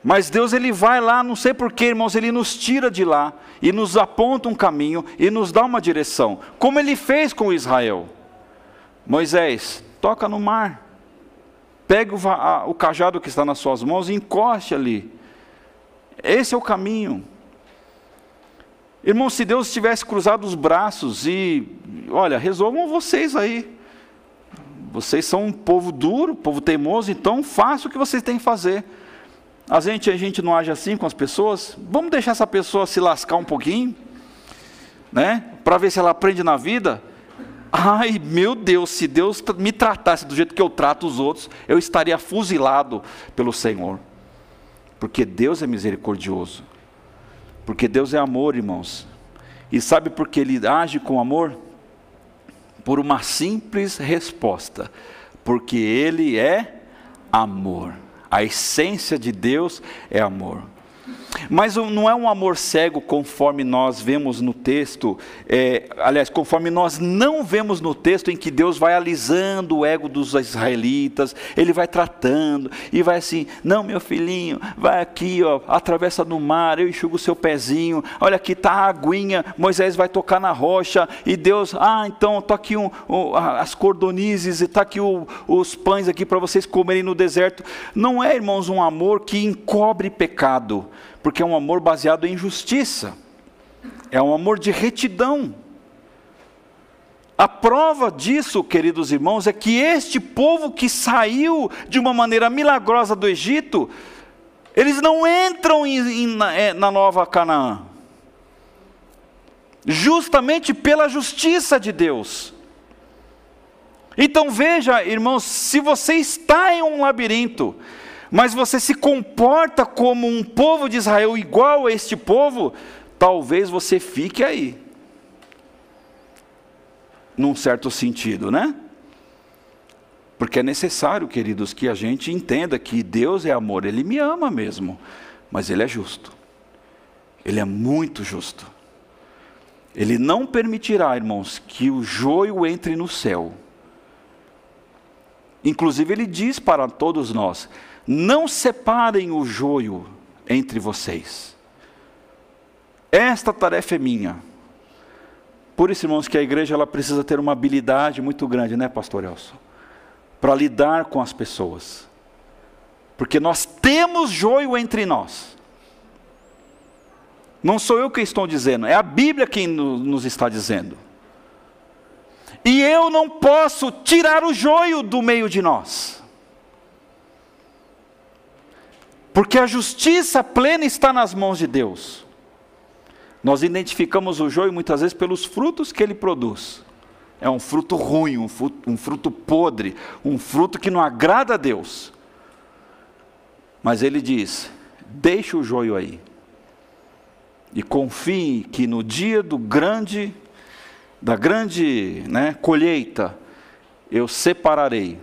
S1: Mas Deus ele vai lá, não sei porquê, irmãos, ele nos tira de lá e nos aponta um caminho e nos dá uma direção, como ele fez com Israel. Moisés, toca no mar, pega o, a, o cajado que está nas suas mãos e encoste ali. Esse é o caminho. Irmãos, se Deus tivesse cruzado os braços e, olha, resolvam vocês aí. Vocês são um povo duro, povo teimoso, então faça o que vocês têm que fazer. A gente, a gente não age assim com as pessoas. Vamos deixar essa pessoa se lascar um pouquinho, né? Para ver se ela aprende na vida. Ai, meu Deus, se Deus me tratasse do jeito que eu trato os outros, eu estaria fuzilado pelo Senhor. Porque Deus é misericordioso. Porque Deus é amor, irmãos. E sabe por que ele age com amor? Por uma simples resposta. Porque ele é amor. A essência de Deus é amor. Mas não é um amor cego conforme nós vemos no texto, é, aliás, conforme nós não vemos no texto em que Deus vai alisando o ego dos israelitas, ele vai tratando e vai assim: não, meu filhinho, vai aqui, ó, atravessa no mar, eu enxugo o seu pezinho, olha aqui está a aguinha, Moisés vai tocar na rocha e Deus, ah, então está aqui um, um, as cordonizes, está aqui o, os pães aqui para vocês comerem no deserto. Não é, irmãos, um amor que encobre pecado porque é um amor baseado em justiça, é um amor de retidão. A prova disso, queridos irmãos, é que este povo que saiu de uma maneira milagrosa do Egito, eles não entram em, em, na, é, na nova Canaã, justamente pela justiça de Deus. Então veja, irmãos, se você está em um labirinto, mas você se comporta como um povo de Israel igual a este povo, talvez você fique aí. Num certo sentido, né? Porque é necessário, queridos, que a gente entenda que Deus é amor, Ele me ama mesmo, mas Ele é justo. Ele é muito justo. Ele não permitirá, irmãos, que o joio entre no céu. Inclusive, ele diz para todos nós: não separem o joio entre vocês. Esta tarefa é minha. Por isso, irmãos, que a igreja ela precisa ter uma habilidade muito grande, né, pastor Elson? Para lidar com as pessoas. Porque nós temos joio entre nós. Não sou eu que estou dizendo, é a Bíblia quem nos está dizendo. E eu não posso tirar o joio do meio de nós. Porque a justiça plena está nas mãos de Deus. Nós identificamos o joio muitas vezes pelos frutos que ele produz. É um fruto ruim, um fruto, um fruto podre, um fruto que não agrada a Deus. Mas ele diz: deixa o joio aí e confie que no dia do grande, da grande né, colheita, eu separarei.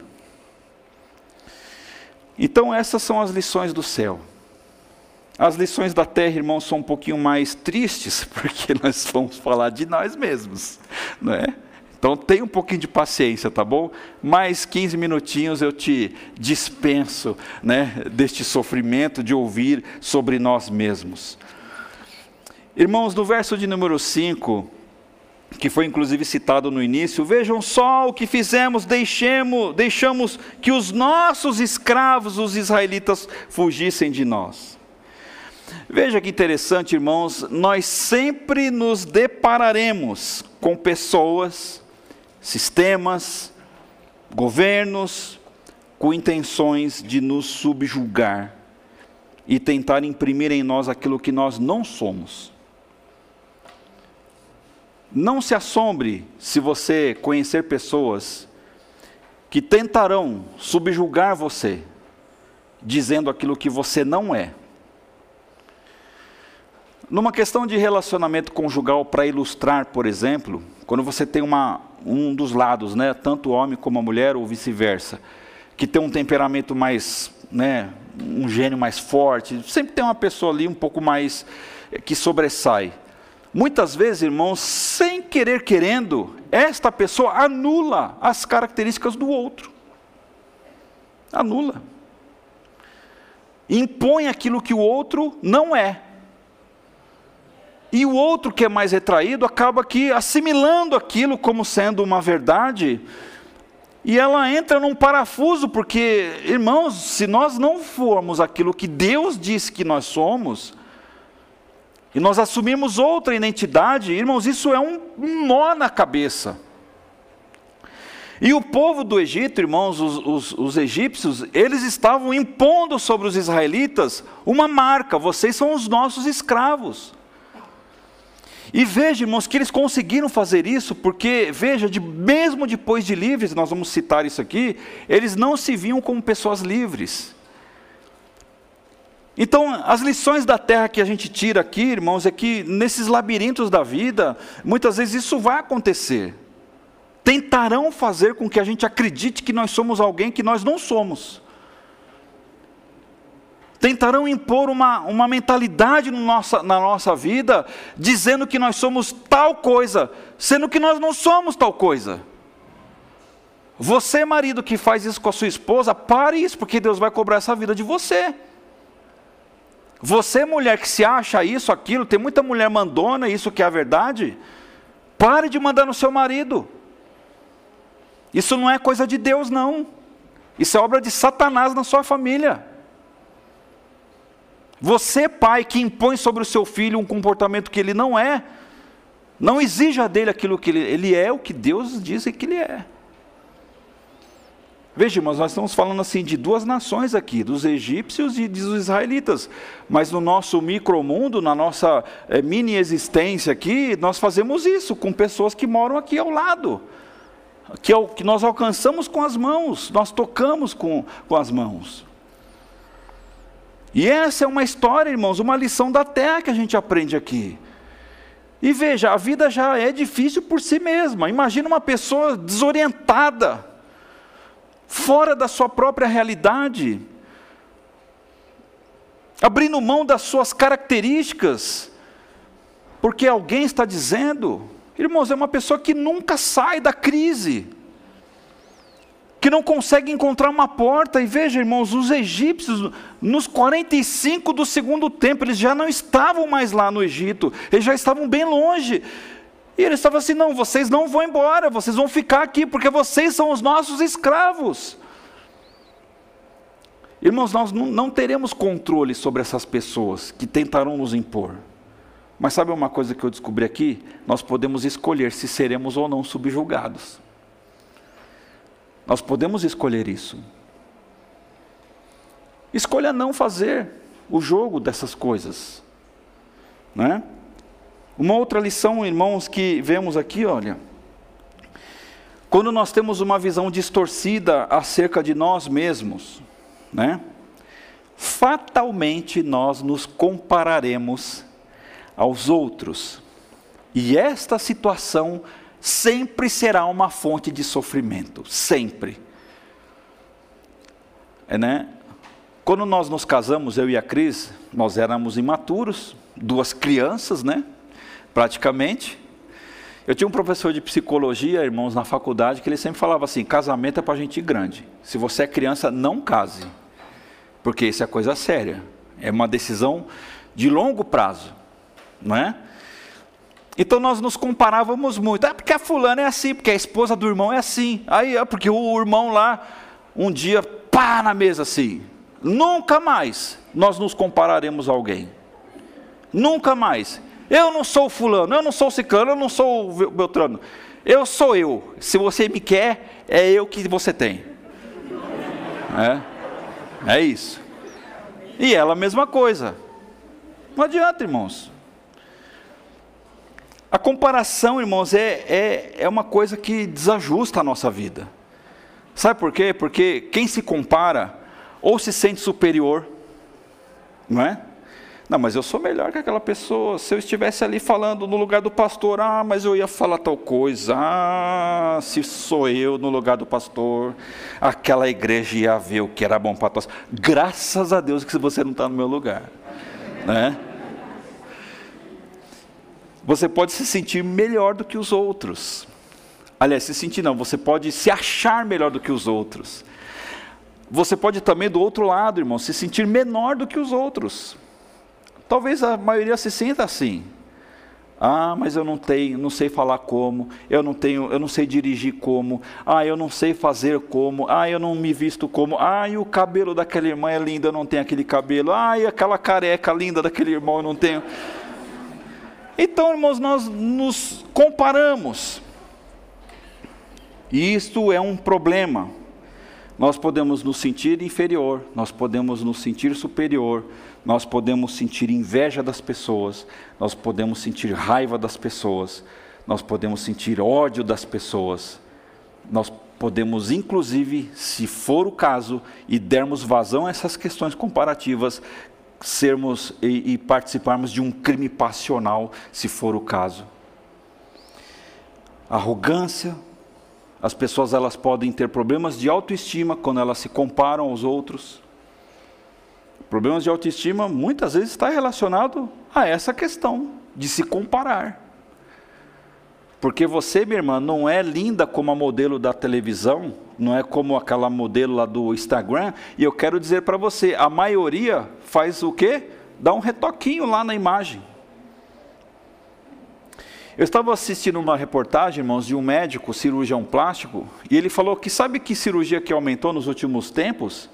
S1: Então, essas são as lições do céu. As lições da terra, irmãos, são um pouquinho mais tristes, [LAUGHS] porque nós vamos falar de nós mesmos, não é? Então tenha um pouquinho de paciência, tá bom? Mais 15 minutinhos eu te dispenso né, deste sofrimento de ouvir sobre nós mesmos. Irmãos, no verso de número 5, que foi inclusive citado no início, vejam só o que fizemos, deixemos, deixamos que os nossos escravos, os israelitas, fugissem de nós. Veja que interessante, irmãos, nós sempre nos depararemos com pessoas, sistemas, governos, com intenções de nos subjugar e tentar imprimir em nós aquilo que nós não somos. Não se assombre se você conhecer pessoas que tentarão subjugar você, dizendo aquilo que você não é. Numa questão de relacionamento conjugal, para ilustrar, por exemplo, quando você tem uma, um dos lados, né, tanto o homem como a mulher, ou vice-versa, que tem um temperamento mais, né, um gênio mais forte, sempre tem uma pessoa ali um pouco mais eh, que sobressai. Muitas vezes, irmãos, sem querer querendo, esta pessoa anula as características do outro. Anula. Impõe aquilo que o outro não é. E o outro que é mais retraído acaba aqui assimilando aquilo como sendo uma verdade. E ela entra num parafuso, porque, irmãos, se nós não formos aquilo que Deus disse que nós somos, e nós assumimos outra identidade, irmãos, isso é um nó na cabeça. E o povo do Egito, irmãos, os, os, os, egípcios, eles estavam impondo sobre os israelitas uma marca: vocês são os nossos escravos. E veja, irmãos, que eles conseguiram fazer isso, porque, veja, de, mesmo depois de livres, nós vamos citar isso aqui, eles não se viam como pessoas livres. Então, as lições da terra que a gente tira aqui, irmãos, é que nesses labirintos da vida, muitas vezes isso vai acontecer. Tentarão fazer com que a gente acredite que nós somos alguém que nós não somos. Tentarão impor uma, uma mentalidade no nossa, na nossa vida, dizendo que nós somos tal coisa, sendo que nós não somos tal coisa. Você, marido, que faz isso com a sua esposa, pare isso, porque Deus vai cobrar essa vida de você. Você, mulher que se acha isso, aquilo, tem muita mulher mandona, isso que é a verdade. Pare de mandar no seu marido. Isso não é coisa de Deus, não. Isso é obra de Satanás na sua família. Você, pai, que impõe sobre o seu filho um comportamento que ele não é, não exija dele aquilo que ele, ele é, o que Deus diz que ele é. Veja, mas nós estamos falando assim de duas nações aqui, dos egípcios e dos israelitas. Mas no nosso micromundo, na nossa é, mini existência aqui, nós fazemos isso com pessoas que moram aqui ao lado. Que, é o, que nós alcançamos com as mãos, nós tocamos com, com as mãos. E essa é uma história, irmãos, uma lição da terra que a gente aprende aqui. E veja, a vida já é difícil por si mesma. Imagina uma pessoa desorientada, fora da sua própria realidade, abrindo mão das suas características, porque alguém está dizendo, irmãos, é uma pessoa que nunca sai da crise, que não consegue encontrar uma porta. E veja, irmãos, os egípcios, nos 45 do segundo tempo, eles já não estavam mais lá no Egito, eles já estavam bem longe. E ele estava assim: não, vocês não vão embora, vocês vão ficar aqui, porque vocês são os nossos escravos. Irmãos, nós não, teremos controle sobre essas pessoas que tentarão nos impor. Mas sabe uma coisa que eu descobri aqui? Nós podemos escolher se seremos ou não subjugados. Nós podemos escolher isso. Escolha não fazer o jogo dessas coisas. Não é? Uma outra lição, irmãos, que vemos aqui, olha. Quando nós temos uma visão distorcida acerca de nós mesmos, né? Fatalmente nós nos compararemos aos outros. E esta situação sempre será uma fonte de sofrimento, sempre. É, né? Quando nós nos casamos, eu e a Cris, nós éramos imaturos, duas crianças, né? Praticamente. Eu tinha um professor de psicologia, irmãos, na faculdade, que ele sempre falava assim: casamento é para gente grande. Se você é criança, não case. Porque isso é coisa séria, é uma decisão de longo prazo, não é? Então nós nos comparávamos muito, ah, porque a fulana é assim, porque a esposa do irmão é assim, aí é porque o irmão lá, um dia, pá na mesa assim, nunca mais nós nos compararemos a alguém, nunca mais, eu não sou fulano, eu não sou ciclano, eu não sou beltrano, eu sou eu, se você me quer, é eu que você tem, é? É isso. E ela a mesma coisa. Não adianta, irmãos. A comparação, irmãos, é, é, é uma coisa que desajusta a nossa vida. Sabe por quê? Porque quem se compara ou se sente superior, não é? Não, mas eu sou melhor que aquela pessoa. Se eu estivesse ali falando no lugar do pastor, ah, mas eu ia falar tal coisa. Ah, se sou eu no lugar do pastor, aquela igreja ia ver o que era bom para todos. Graças a Deus que você não está no meu lugar, né? Você pode se sentir melhor do que os outros. Aliás, se sentir não, você pode se achar melhor do que os outros. Você pode também, do outro lado, irmão, se sentir menor do que os outros. Talvez a maioria se sinta assim. Ah, mas eu não tenho, não sei falar como, eu não tenho, eu não sei dirigir como, ah, eu não sei fazer como, ah, eu não me visto como, ah, e o cabelo daquela irmã é lindo, eu não tenho aquele cabelo, ah, e aquela careca linda daquele irmão eu não tenho. Então, irmãos, nós nos comparamos. E isto é um problema. Nós podemos nos sentir inferior, nós podemos nos sentir superior, nós podemos sentir inveja das pessoas, nós podemos sentir raiva das pessoas, nós podemos sentir ódio das pessoas, nós podemos, inclusive, se for o caso, e dermos vazão a essas questões comparativas, sermos e, e participarmos de um crime passional, se for o caso. Arrogância, as pessoas elas podem ter problemas de autoestima quando elas se comparam aos outros. Problemas de autoestima muitas vezes está relacionado a essa questão de se comparar. Porque você, minha irmã, não é linda como a modelo da televisão, não é como aquela modelo lá do Instagram, e eu quero dizer para você, a maioria faz o quê? Dá um retoquinho lá na imagem. Eu estava assistindo uma reportagem, irmãos, de um médico cirurgião plástico, e ele falou que sabe que cirurgia que aumentou nos últimos tempos?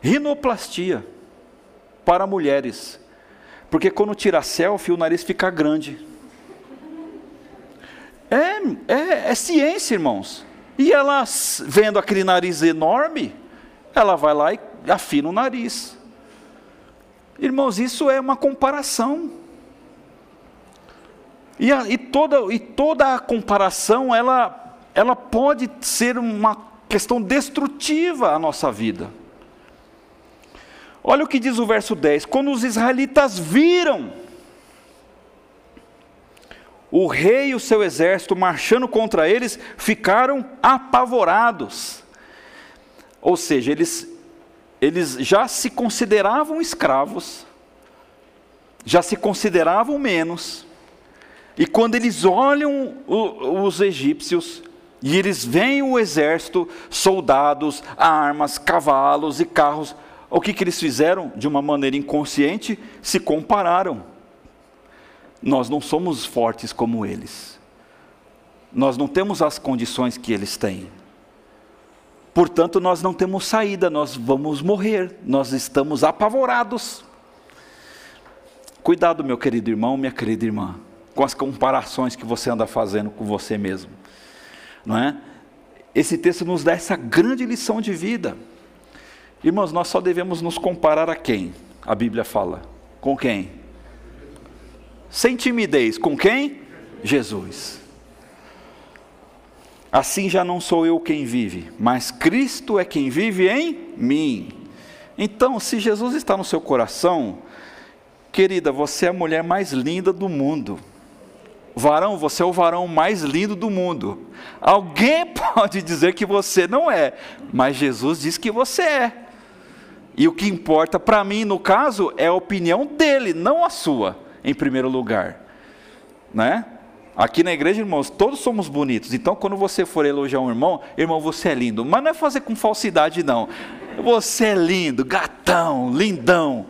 S1: Rinoplastia para mulheres. Porque quando tira selfie, o nariz fica grande. É, é, é ciência, irmãos. E ela, vendo aquele nariz enorme, ela vai lá e afina o nariz. Irmãos, isso é uma comparação. E, a, e, toda, e toda a comparação, ela, ela pode ser uma questão destrutiva à nossa vida. Olha o que diz o verso 10: quando os israelitas viram o rei e o seu exército marchando contra eles, ficaram apavorados. Ou seja, eles, eles já se consideravam escravos, já se consideravam menos, e quando eles olham os egípcios, e eles veem o exército, soldados, armas, cavalos e carros, o que, que eles fizeram? De uma maneira inconsciente, se compararam. Nós não somos fortes como eles, nós não temos as condições que eles têm. Portanto, nós não temos saída, nós vamos morrer, nós estamos apavorados. Cuidado, meu querido irmão, minha querida irmã com as comparações que você anda fazendo com você mesmo. Não é? Esse texto nos dá essa grande lição de vida. Irmãos, nós só devemos nos comparar a quem? A Bíblia fala. Com quem? Sem timidez. Com quem? Jesus. Assim já não sou eu quem vive, mas Cristo é quem vive em mim. Então, se Jesus está no seu coração, querida, você é a mulher mais linda do mundo. Varão, você é o varão mais lindo do mundo. Alguém [LAUGHS] pode dizer que você não é, mas Jesus diz que você é. E o que importa para mim, no caso, é a opinião dele, não a sua, em primeiro lugar. Né? Aqui na igreja, irmãos, todos somos bonitos. Então, quando você for elogiar um irmão, irmão, você é lindo. Mas não é fazer com falsidade, não. Você é lindo, gatão, lindão.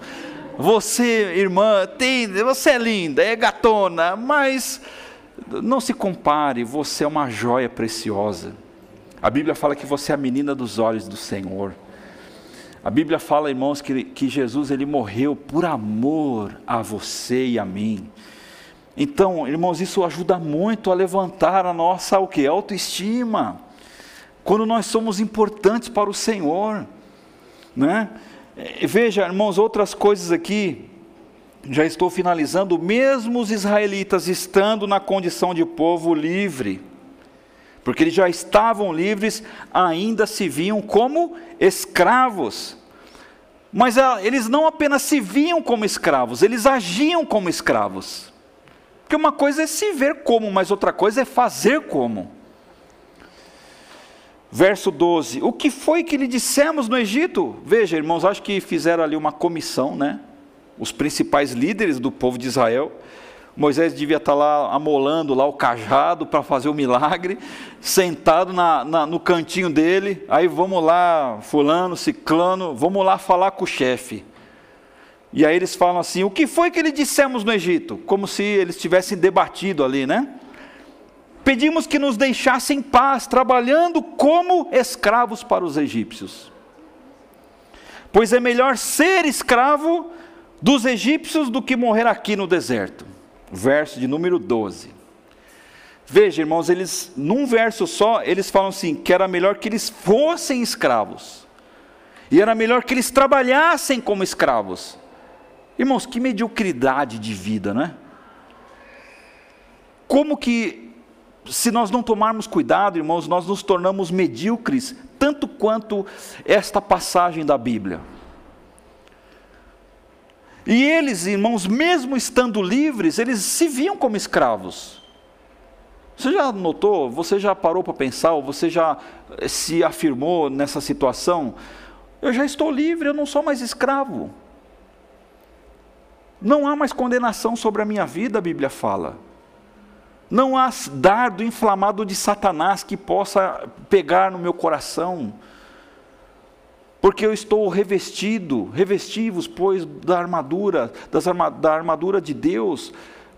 S1: Você, irmã, tem, você é linda, é gatona, mas não se compare, você é uma joia preciosa. A Bíblia fala que você é a menina dos olhos do Senhor. A Bíblia fala, irmãos, que, que Jesus ele morreu por amor a você e a mim. Então, irmãos, isso ajuda muito a levantar a nossa o que? Autoestima. Quando nós somos importantes para o Senhor, né? Veja, irmãos, outras coisas aqui, já estou finalizando, mesmo os israelitas estando na condição de povo livre, porque eles já estavam livres, ainda se viam como escravos. Mas ah, eles não apenas se viam como escravos, eles agiam como escravos. Porque uma coisa é se ver como, mas outra coisa é fazer como. Verso 12: O que foi que lhe dissemos no Egito? Veja, irmãos, acho que fizeram ali uma comissão, né? Os principais líderes do povo de Israel. Moisés devia estar lá amolando lá o cajado para fazer o milagre, sentado na, na, no cantinho dele. Aí vamos lá, fulano, ciclano, vamos lá falar com o chefe. E aí eles falam assim: o que foi que lhe dissemos no Egito? Como se eles tivessem debatido ali, né? Pedimos que nos deixassem em paz, trabalhando como escravos para os egípcios. Pois é melhor ser escravo dos egípcios do que morrer aqui no deserto. Verso de número 12. Veja, irmãos, eles, num verso só, eles falam assim: que era melhor que eles fossem escravos, e era melhor que eles trabalhassem como escravos. Irmãos, que mediocridade de vida, né? Como que se nós não tomarmos cuidado, irmãos, nós nos tornamos medíocres, tanto quanto esta passagem da Bíblia. E eles, irmãos, mesmo estando livres, eles se viam como escravos. Você já notou, você já parou para pensar, ou você já eh, se afirmou nessa situação? Eu já estou livre, eu não sou mais escravo. Não há mais condenação sobre a minha vida, a Bíblia fala. Não há dardo inflamado de Satanás que possa pegar no meu coração, porque eu estou revestido, revestivos, pois, da armadura, das arma, da armadura de Deus.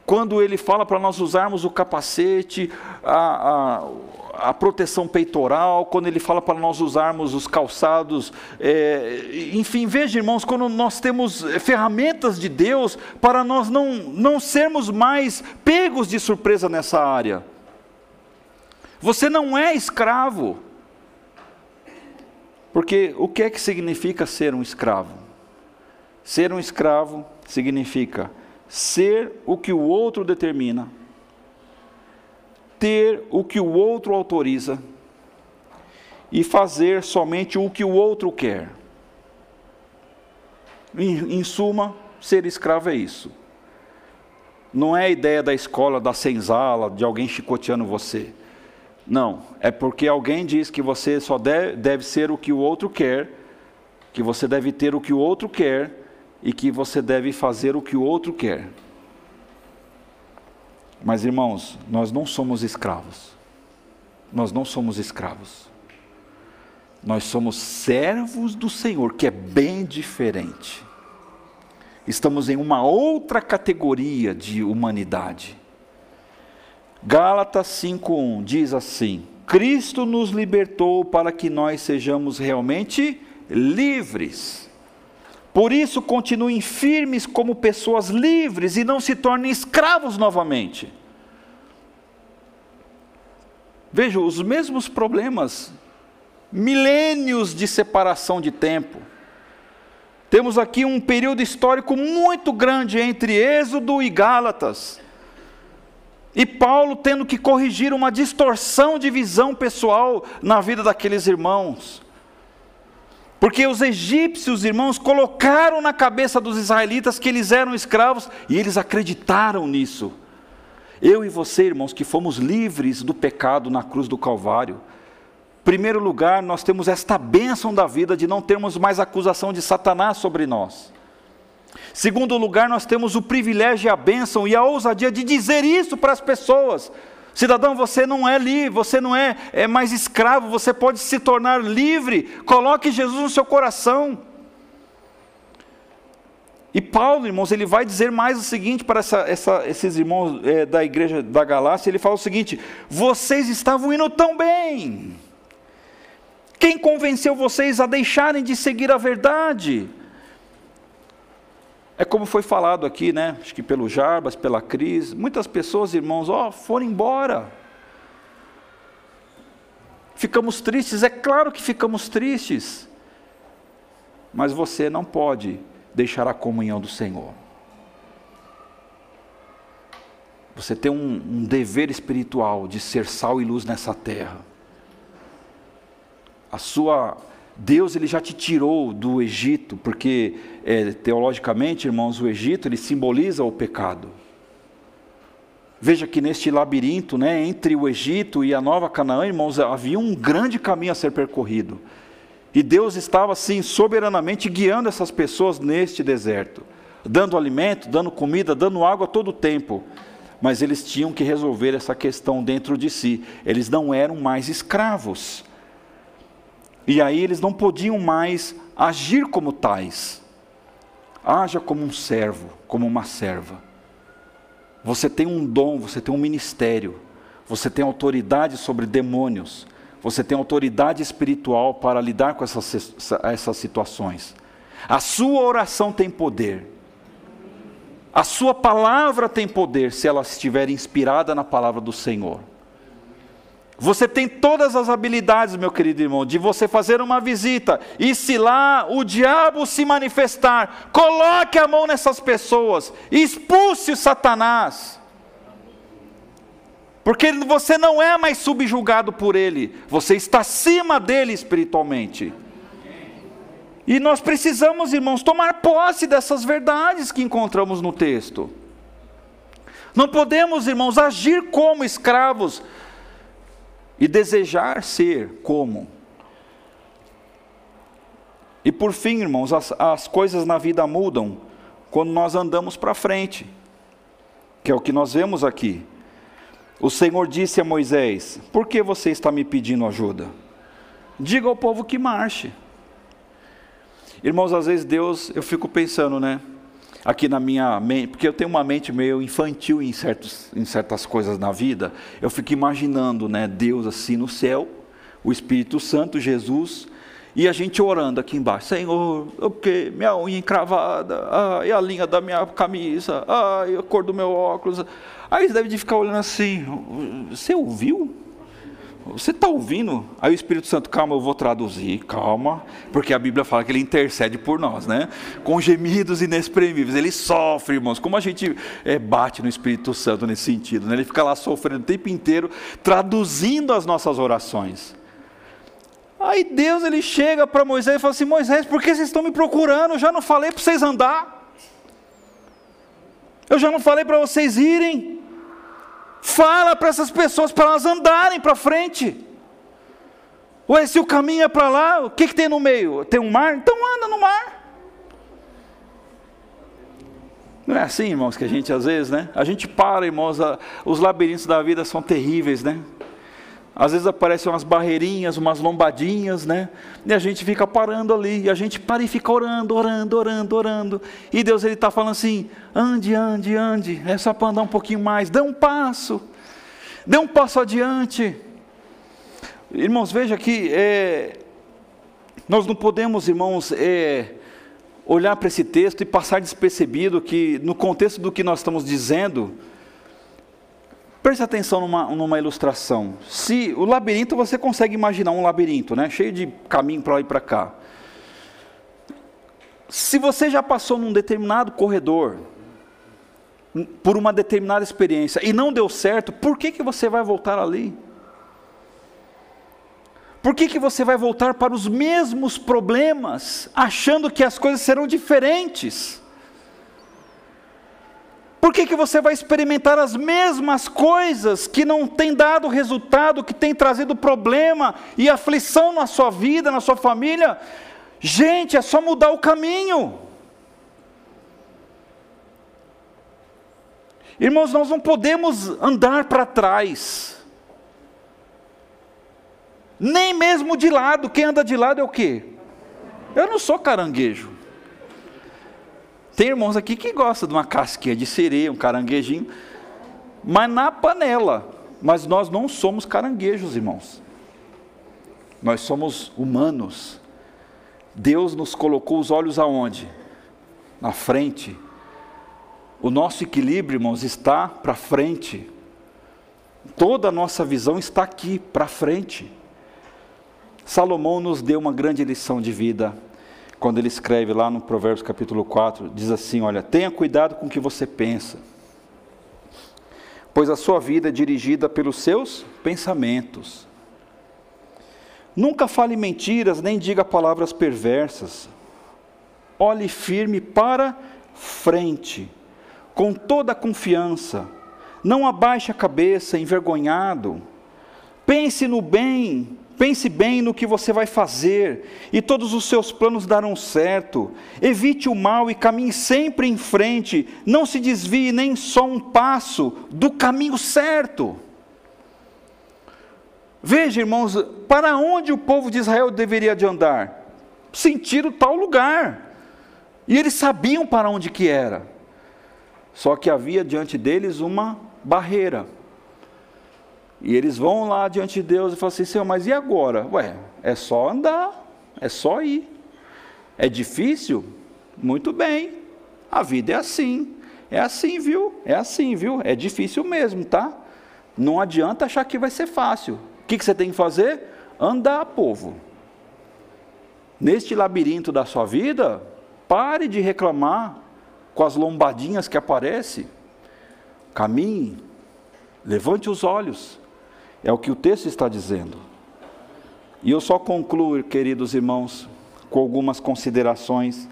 S1: Quando ele fala para nós usarmos o capacete, a, a a proteção peitoral, quando ele fala para nós usarmos os calçados, é, enfim, veja irmãos, quando nós temos ferramentas de Deus para nós não, não sermos mais pegos de surpresa nessa área. Você não é escravo, porque o que é que significa ser um escravo? Ser um escravo significa ser o que o outro determina ter o que o outro autoriza e fazer somente o que o outro quer. Em, em suma, ser escravo é isso. Não é a ideia da escola, da senzala, de alguém chicoteando você. Não, é porque alguém diz que você só deve, deve ser o que o outro quer, que você deve ter o que o outro quer e que você deve fazer o que o outro quer. Mas irmãos, nós não somos escravos. Nós não somos escravos. Nós somos servos do Senhor, que é bem diferente. Estamos em uma outra categoria de humanidade. Gálatas 5:1 diz assim: Cristo nos libertou para que nós sejamos realmente livres. Por isso, continuem firmes como pessoas livres e não se tornem escravos novamente. Veja, os mesmos problemas, milênios de separação de tempo. Temos aqui um período histórico muito grande entre Êxodo e Gálatas. E Paulo tendo que corrigir uma distorção de visão pessoal na vida daqueles irmãos. Porque os egípcios, irmãos, colocaram na cabeça dos israelitas que eles eram escravos e eles acreditaram nisso. Eu e você, irmãos, que fomos livres do pecado na cruz do Calvário. Primeiro lugar, nós temos esta bênção da vida de não termos mais acusação de Satanás sobre nós. Segundo lugar, nós temos o privilégio e a bênção e a ousadia de dizer isso para as pessoas. Cidadão, você não é livre, você não é, é mais escravo, você pode se tornar livre. Coloque Jesus no seu coração. E Paulo, irmãos, ele vai dizer mais o seguinte para essa, essa, esses irmãos é, da igreja da Galácia: ele fala o seguinte: vocês estavam indo tão bem. Quem convenceu vocês a deixarem de seguir a verdade? É como foi falado aqui, né? Acho que pelo Jarbas, pela Cris, muitas pessoas, irmãos, ó, foram embora. Ficamos tristes, é claro que ficamos tristes. Mas você não pode deixar a comunhão do Senhor. Você tem um, um dever espiritual de ser sal e luz nessa terra. A sua Deus ele já te tirou do Egito, porque é, teologicamente, irmãos, o Egito ele simboliza o pecado. Veja que neste labirinto, né, entre o Egito e a Nova Canaã, irmãos, havia um grande caminho a ser percorrido. E Deus estava assim soberanamente guiando essas pessoas neste deserto, dando alimento, dando comida, dando água todo o tempo. Mas eles tinham que resolver essa questão dentro de si. Eles não eram mais escravos e aí eles não podiam mais agir como tais. Haja como um servo, como uma serva. Você tem um dom, você tem um ministério, você tem autoridade sobre demônios, você tem autoridade espiritual para lidar com essas, essas situações. A sua oração tem poder. A sua palavra tem poder se ela estiver inspirada na palavra do Senhor. Você tem todas as habilidades, meu querido irmão, de você fazer uma visita e se lá o diabo se manifestar, coloque a mão nessas pessoas, expulse o Satanás. Porque você não é mais subjugado por ele, você está acima dele espiritualmente. E nós precisamos, irmãos, tomar posse dessas verdades que encontramos no texto. Não podemos, irmãos, agir como escravos e desejar ser como. E por fim, irmãos, as, as coisas na vida mudam quando nós andamos para frente, que é o que nós vemos aqui. O Senhor disse a Moisés: Por que você está me pedindo ajuda? Diga ao povo que marche. Irmãos, às vezes Deus, eu fico pensando, né? Aqui na minha mente, porque eu tenho uma mente meio infantil em, certos, em certas coisas na vida, eu fico imaginando né, Deus assim no céu, o Espírito Santo, Jesus, e a gente orando aqui embaixo, Senhor, o que? Minha unha encravada, ai, a linha da minha camisa, ai, a cor do meu óculos. Aí você deve ficar olhando assim, você ouviu? Você está ouvindo? Aí o Espírito Santo, calma, eu vou traduzir, calma, porque a Bíblia fala que ele intercede por nós, né? Com gemidos inexprimíveis. Ele sofre, irmãos. Como a gente é, bate no Espírito Santo nesse sentido, né? Ele fica lá sofrendo o tempo inteiro, traduzindo as nossas orações. Aí Deus ele chega para Moisés e fala assim: Moisés, por que vocês estão me procurando? Eu já não falei para vocês andar. Eu já não falei para vocês irem. Fala para essas pessoas para elas andarem para frente. Ué, se o caminho é para lá, o que, que tem no meio? Tem um mar? Então anda no mar. Não é assim, irmãos, que a gente às vezes, né? A gente para, irmãos, a, os labirintos da vida são terríveis, né? Às vezes aparecem umas barreirinhas, umas lombadinhas, né? E a gente fica parando ali, e a gente para e fica orando, orando, orando, orando. E Deus ele está falando assim: ande, ande, ande. É só para andar um pouquinho mais, dê um passo, dê um passo adiante. Irmãos, veja que é, nós não podemos, irmãos, é, olhar para esse texto e passar despercebido que, no contexto do que nós estamos dizendo, Preste atenção numa, numa, ilustração. Se o labirinto, você consegue imaginar um labirinto, né? Cheio de caminho para lá e para cá. Se você já passou num determinado corredor, por uma determinada experiência, e não deu certo, por que, que você vai voltar ali? Por que, que você vai voltar para os mesmos problemas, achando que as coisas serão diferentes? Por que, que você vai experimentar as mesmas coisas que não têm dado resultado, que têm trazido problema e aflição na sua vida, na sua família? Gente, é só mudar o caminho. Irmãos, nós não podemos andar para trás. Nem mesmo de lado. Quem anda de lado é o quê? Eu não sou caranguejo. Tem irmãos aqui que gostam de uma casquinha de sereia, um caranguejinho, mas na panela. Mas nós não somos caranguejos, irmãos. Nós somos humanos. Deus nos colocou os olhos aonde? Na frente. O nosso equilíbrio, irmãos, está para frente. Toda a nossa visão está aqui, para frente. Salomão nos deu uma grande lição de vida quando ele escreve lá no Provérbios capítulo 4, diz assim: Olha, tenha cuidado com o que você pensa, pois a sua vida é dirigida pelos seus pensamentos. Nunca fale mentiras, nem diga palavras perversas. Olhe firme para frente, com toda a confiança. Não abaixe a cabeça envergonhado. Pense no bem Pense bem no que você vai fazer, e todos os seus planos darão certo. Evite o mal e caminhe sempre em frente. Não se desvie nem só um passo do caminho certo. Veja, irmãos, para onde o povo de Israel deveria de andar? Sentir o tal lugar. E eles sabiam para onde que era. Só que havia diante deles uma barreira. E eles vão lá diante de Deus e falam assim: Senhor, mas e agora? Ué, é só andar, é só ir. É difícil? Muito bem. A vida é assim. É assim, viu? É assim, viu? É difícil mesmo, tá? Não adianta achar que vai ser fácil. O que, que você tem que fazer? Andar, povo. Neste labirinto da sua vida, pare de reclamar com as lombadinhas que aparecem. Caminhe, levante os olhos, é o que o texto está dizendo. E eu só concluo, queridos irmãos, com algumas considerações.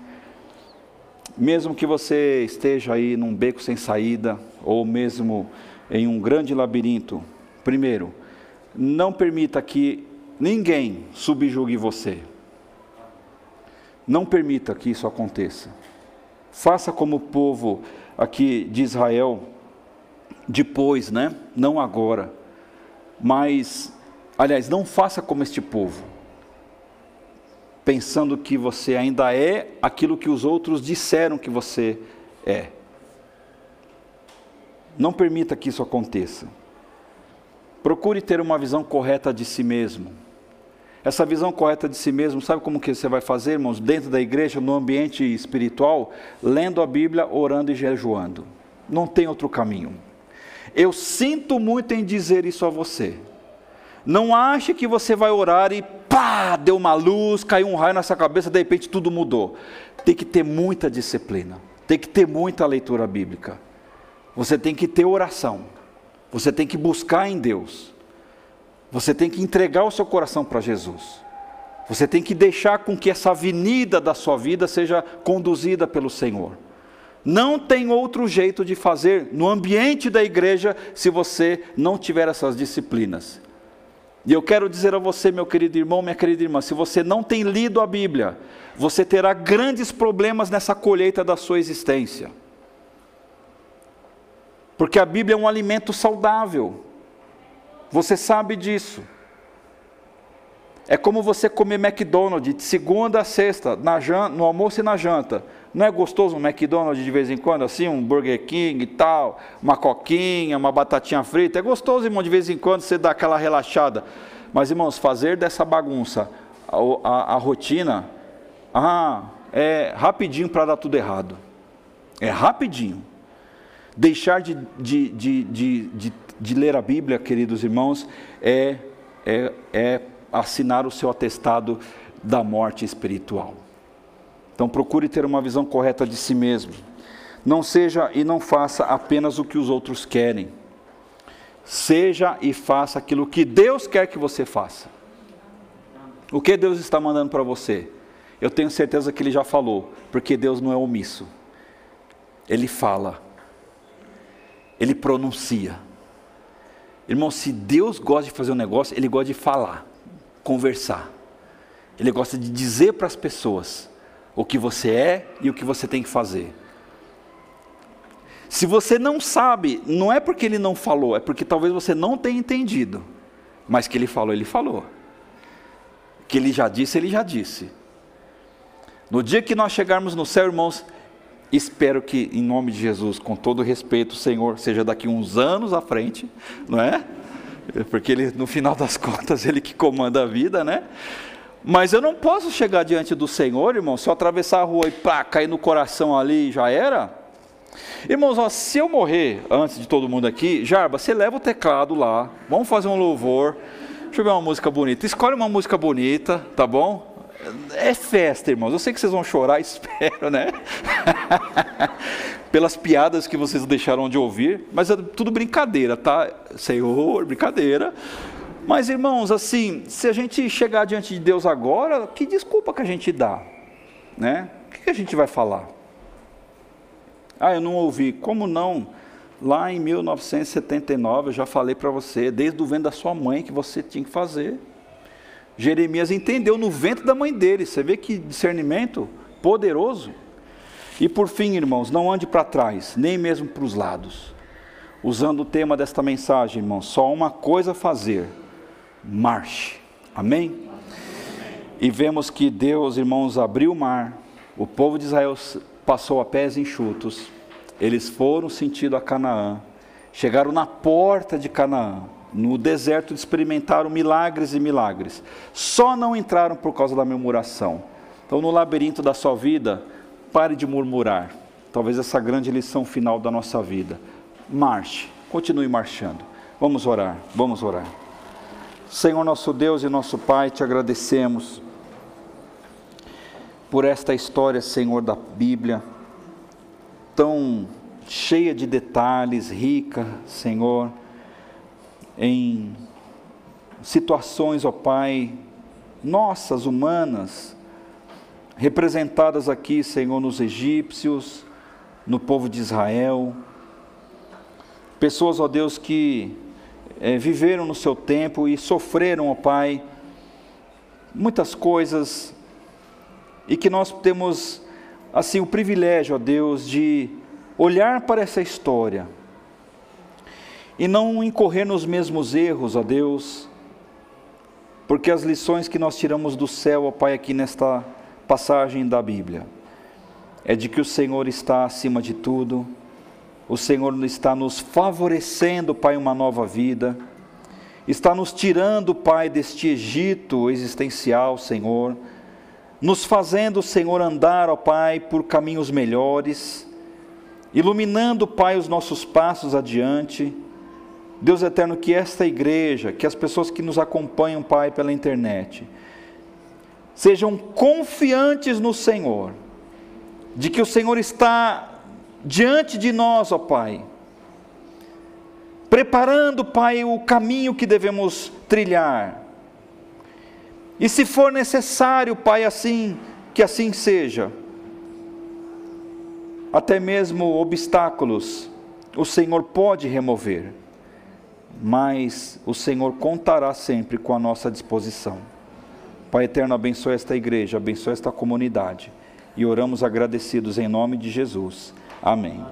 S1: Mesmo que você esteja aí num beco sem saída, ou mesmo em um grande labirinto, primeiro, não permita que ninguém subjugue você. Não permita que isso aconteça. Faça como o povo aqui de Israel, depois, né? Não agora mas, aliás, não faça como este povo, pensando que você ainda é aquilo que os outros disseram que você é. Não permita que isso aconteça. Procure ter uma visão correta de si mesmo. Essa visão correta de si mesmo, sabe como que você vai fazer, irmãos? Dentro da igreja, no ambiente espiritual, lendo a Bíblia, orando e jejuando. Não tem outro caminho. Eu sinto muito em dizer isso a você. Não ache que você vai orar e pá, deu uma luz, caiu um raio na sua cabeça, de repente tudo mudou. Tem que ter muita disciplina, tem que ter muita leitura bíblica. Você tem que ter oração. Você tem que buscar em Deus. Você tem que entregar o seu coração para Jesus. Você tem que deixar com que essa avenida da sua vida seja conduzida pelo Senhor. Não tem outro jeito de fazer no ambiente da igreja se você não tiver essas disciplinas. E eu quero dizer a você, meu querido irmão, minha querida irmã, se você não tem lido a Bíblia, você terá grandes problemas nessa colheita da sua existência. Porque a Bíblia é um alimento saudável. Você sabe disso. É como você comer McDonald's de segunda a sexta, no almoço e na janta. Não é gostoso um McDonald's de vez em quando, assim, um Burger King e tal, uma coquinha, uma batatinha frita? É gostoso, irmão, de vez em quando você dá aquela relaxada. Mas, irmãos, fazer dessa bagunça a, a, a rotina, ah, é rapidinho para dar tudo errado. É rapidinho. Deixar de, de, de, de, de, de ler a Bíblia, queridos irmãos, é, é, é assinar o seu atestado da morte espiritual. Então procure ter uma visão correta de si mesmo. Não seja e não faça apenas o que os outros querem. Seja e faça aquilo que Deus quer que você faça. O que Deus está mandando para você? Eu tenho certeza que Ele já falou, porque Deus não é omisso. Ele fala, Ele pronuncia. Irmão, se Deus gosta de fazer um negócio, Ele gosta de falar, conversar. Ele gosta de dizer para as pessoas o que você é e o que você tem que fazer. Se você não sabe, não é porque ele não falou, é porque talvez você não tenha entendido. Mas que ele falou, ele falou. Que ele já disse, ele já disse. No dia que nós chegarmos no céu, irmãos, espero que, em nome de Jesus, com todo respeito, Senhor, seja daqui uns anos à frente, não é? Porque ele, no final das contas, [LAUGHS] ele que comanda a vida, né? Mas eu não posso chegar diante do Senhor, irmão, se eu atravessar a rua e pá, cair no coração ali já era. Irmãos, ó, se eu morrer antes de todo mundo aqui, Jarba, você leva o teclado lá, vamos fazer um louvor. Deixa eu ver uma música bonita. Escolhe uma música bonita, tá bom? É festa, irmãos. Eu sei que vocês vão chorar, [LAUGHS] espero, né? Pelas piadas que vocês deixaram de ouvir, mas é tudo brincadeira, tá? Senhor, brincadeira. Mas irmãos, assim, se a gente chegar diante de Deus agora, que desculpa que a gente dá? Né? O que a gente vai falar? Ah, eu não ouvi. Como não? Lá em 1979 eu já falei para você, desde o vento da sua mãe, que você tinha que fazer. Jeremias entendeu no vento da mãe dele. Você vê que discernimento poderoso. E por fim, irmãos, não ande para trás, nem mesmo para os lados. Usando o tema desta mensagem, irmãos, só uma coisa a fazer marche. Amém? E vemos que Deus, irmãos, abriu o mar, o povo de Israel passou a pés enxutos, eles foram sentido a Canaã, chegaram na porta de Canaã, no deserto experimentaram milagres e milagres, só não entraram por causa da murmuração. Então, no labirinto da sua vida, pare de murmurar. Talvez essa grande lição final da nossa vida. Marche, continue marchando. Vamos orar, vamos orar. Senhor nosso Deus e nosso Pai, te agradecemos por esta história, Senhor, da Bíblia, tão cheia de detalhes, rica, Senhor, em situações, ó Pai, nossas, humanas, representadas aqui, Senhor, nos egípcios, no povo de Israel, pessoas, ó Deus, que é, viveram no seu tempo e sofreram, ó Pai, muitas coisas, e que nós temos, assim, o privilégio, ó Deus, de olhar para essa história e não incorrer nos mesmos erros, ó Deus, porque as lições que nós tiramos do céu, ó Pai, aqui nesta passagem da Bíblia, é de que o Senhor está acima de tudo, o Senhor está nos favorecendo, Pai, uma nova vida. Está nos tirando, Pai, deste Egito existencial, Senhor. Nos fazendo, Senhor, andar, ó Pai, por caminhos melhores. Iluminando, Pai, os nossos passos adiante. Deus eterno, que esta igreja, que as pessoas que nos acompanham, Pai, pela internet, sejam confiantes no Senhor, de que o Senhor está diante de nós, ó Pai, preparando, Pai, o caminho que devemos trilhar. E se for necessário, Pai, assim, que assim seja, até mesmo obstáculos, o Senhor pode remover, mas o Senhor contará sempre com a nossa disposição. Pai eterno, abençoe esta igreja, abençoe esta comunidade. E oramos agradecidos em nome de Jesus. Amém.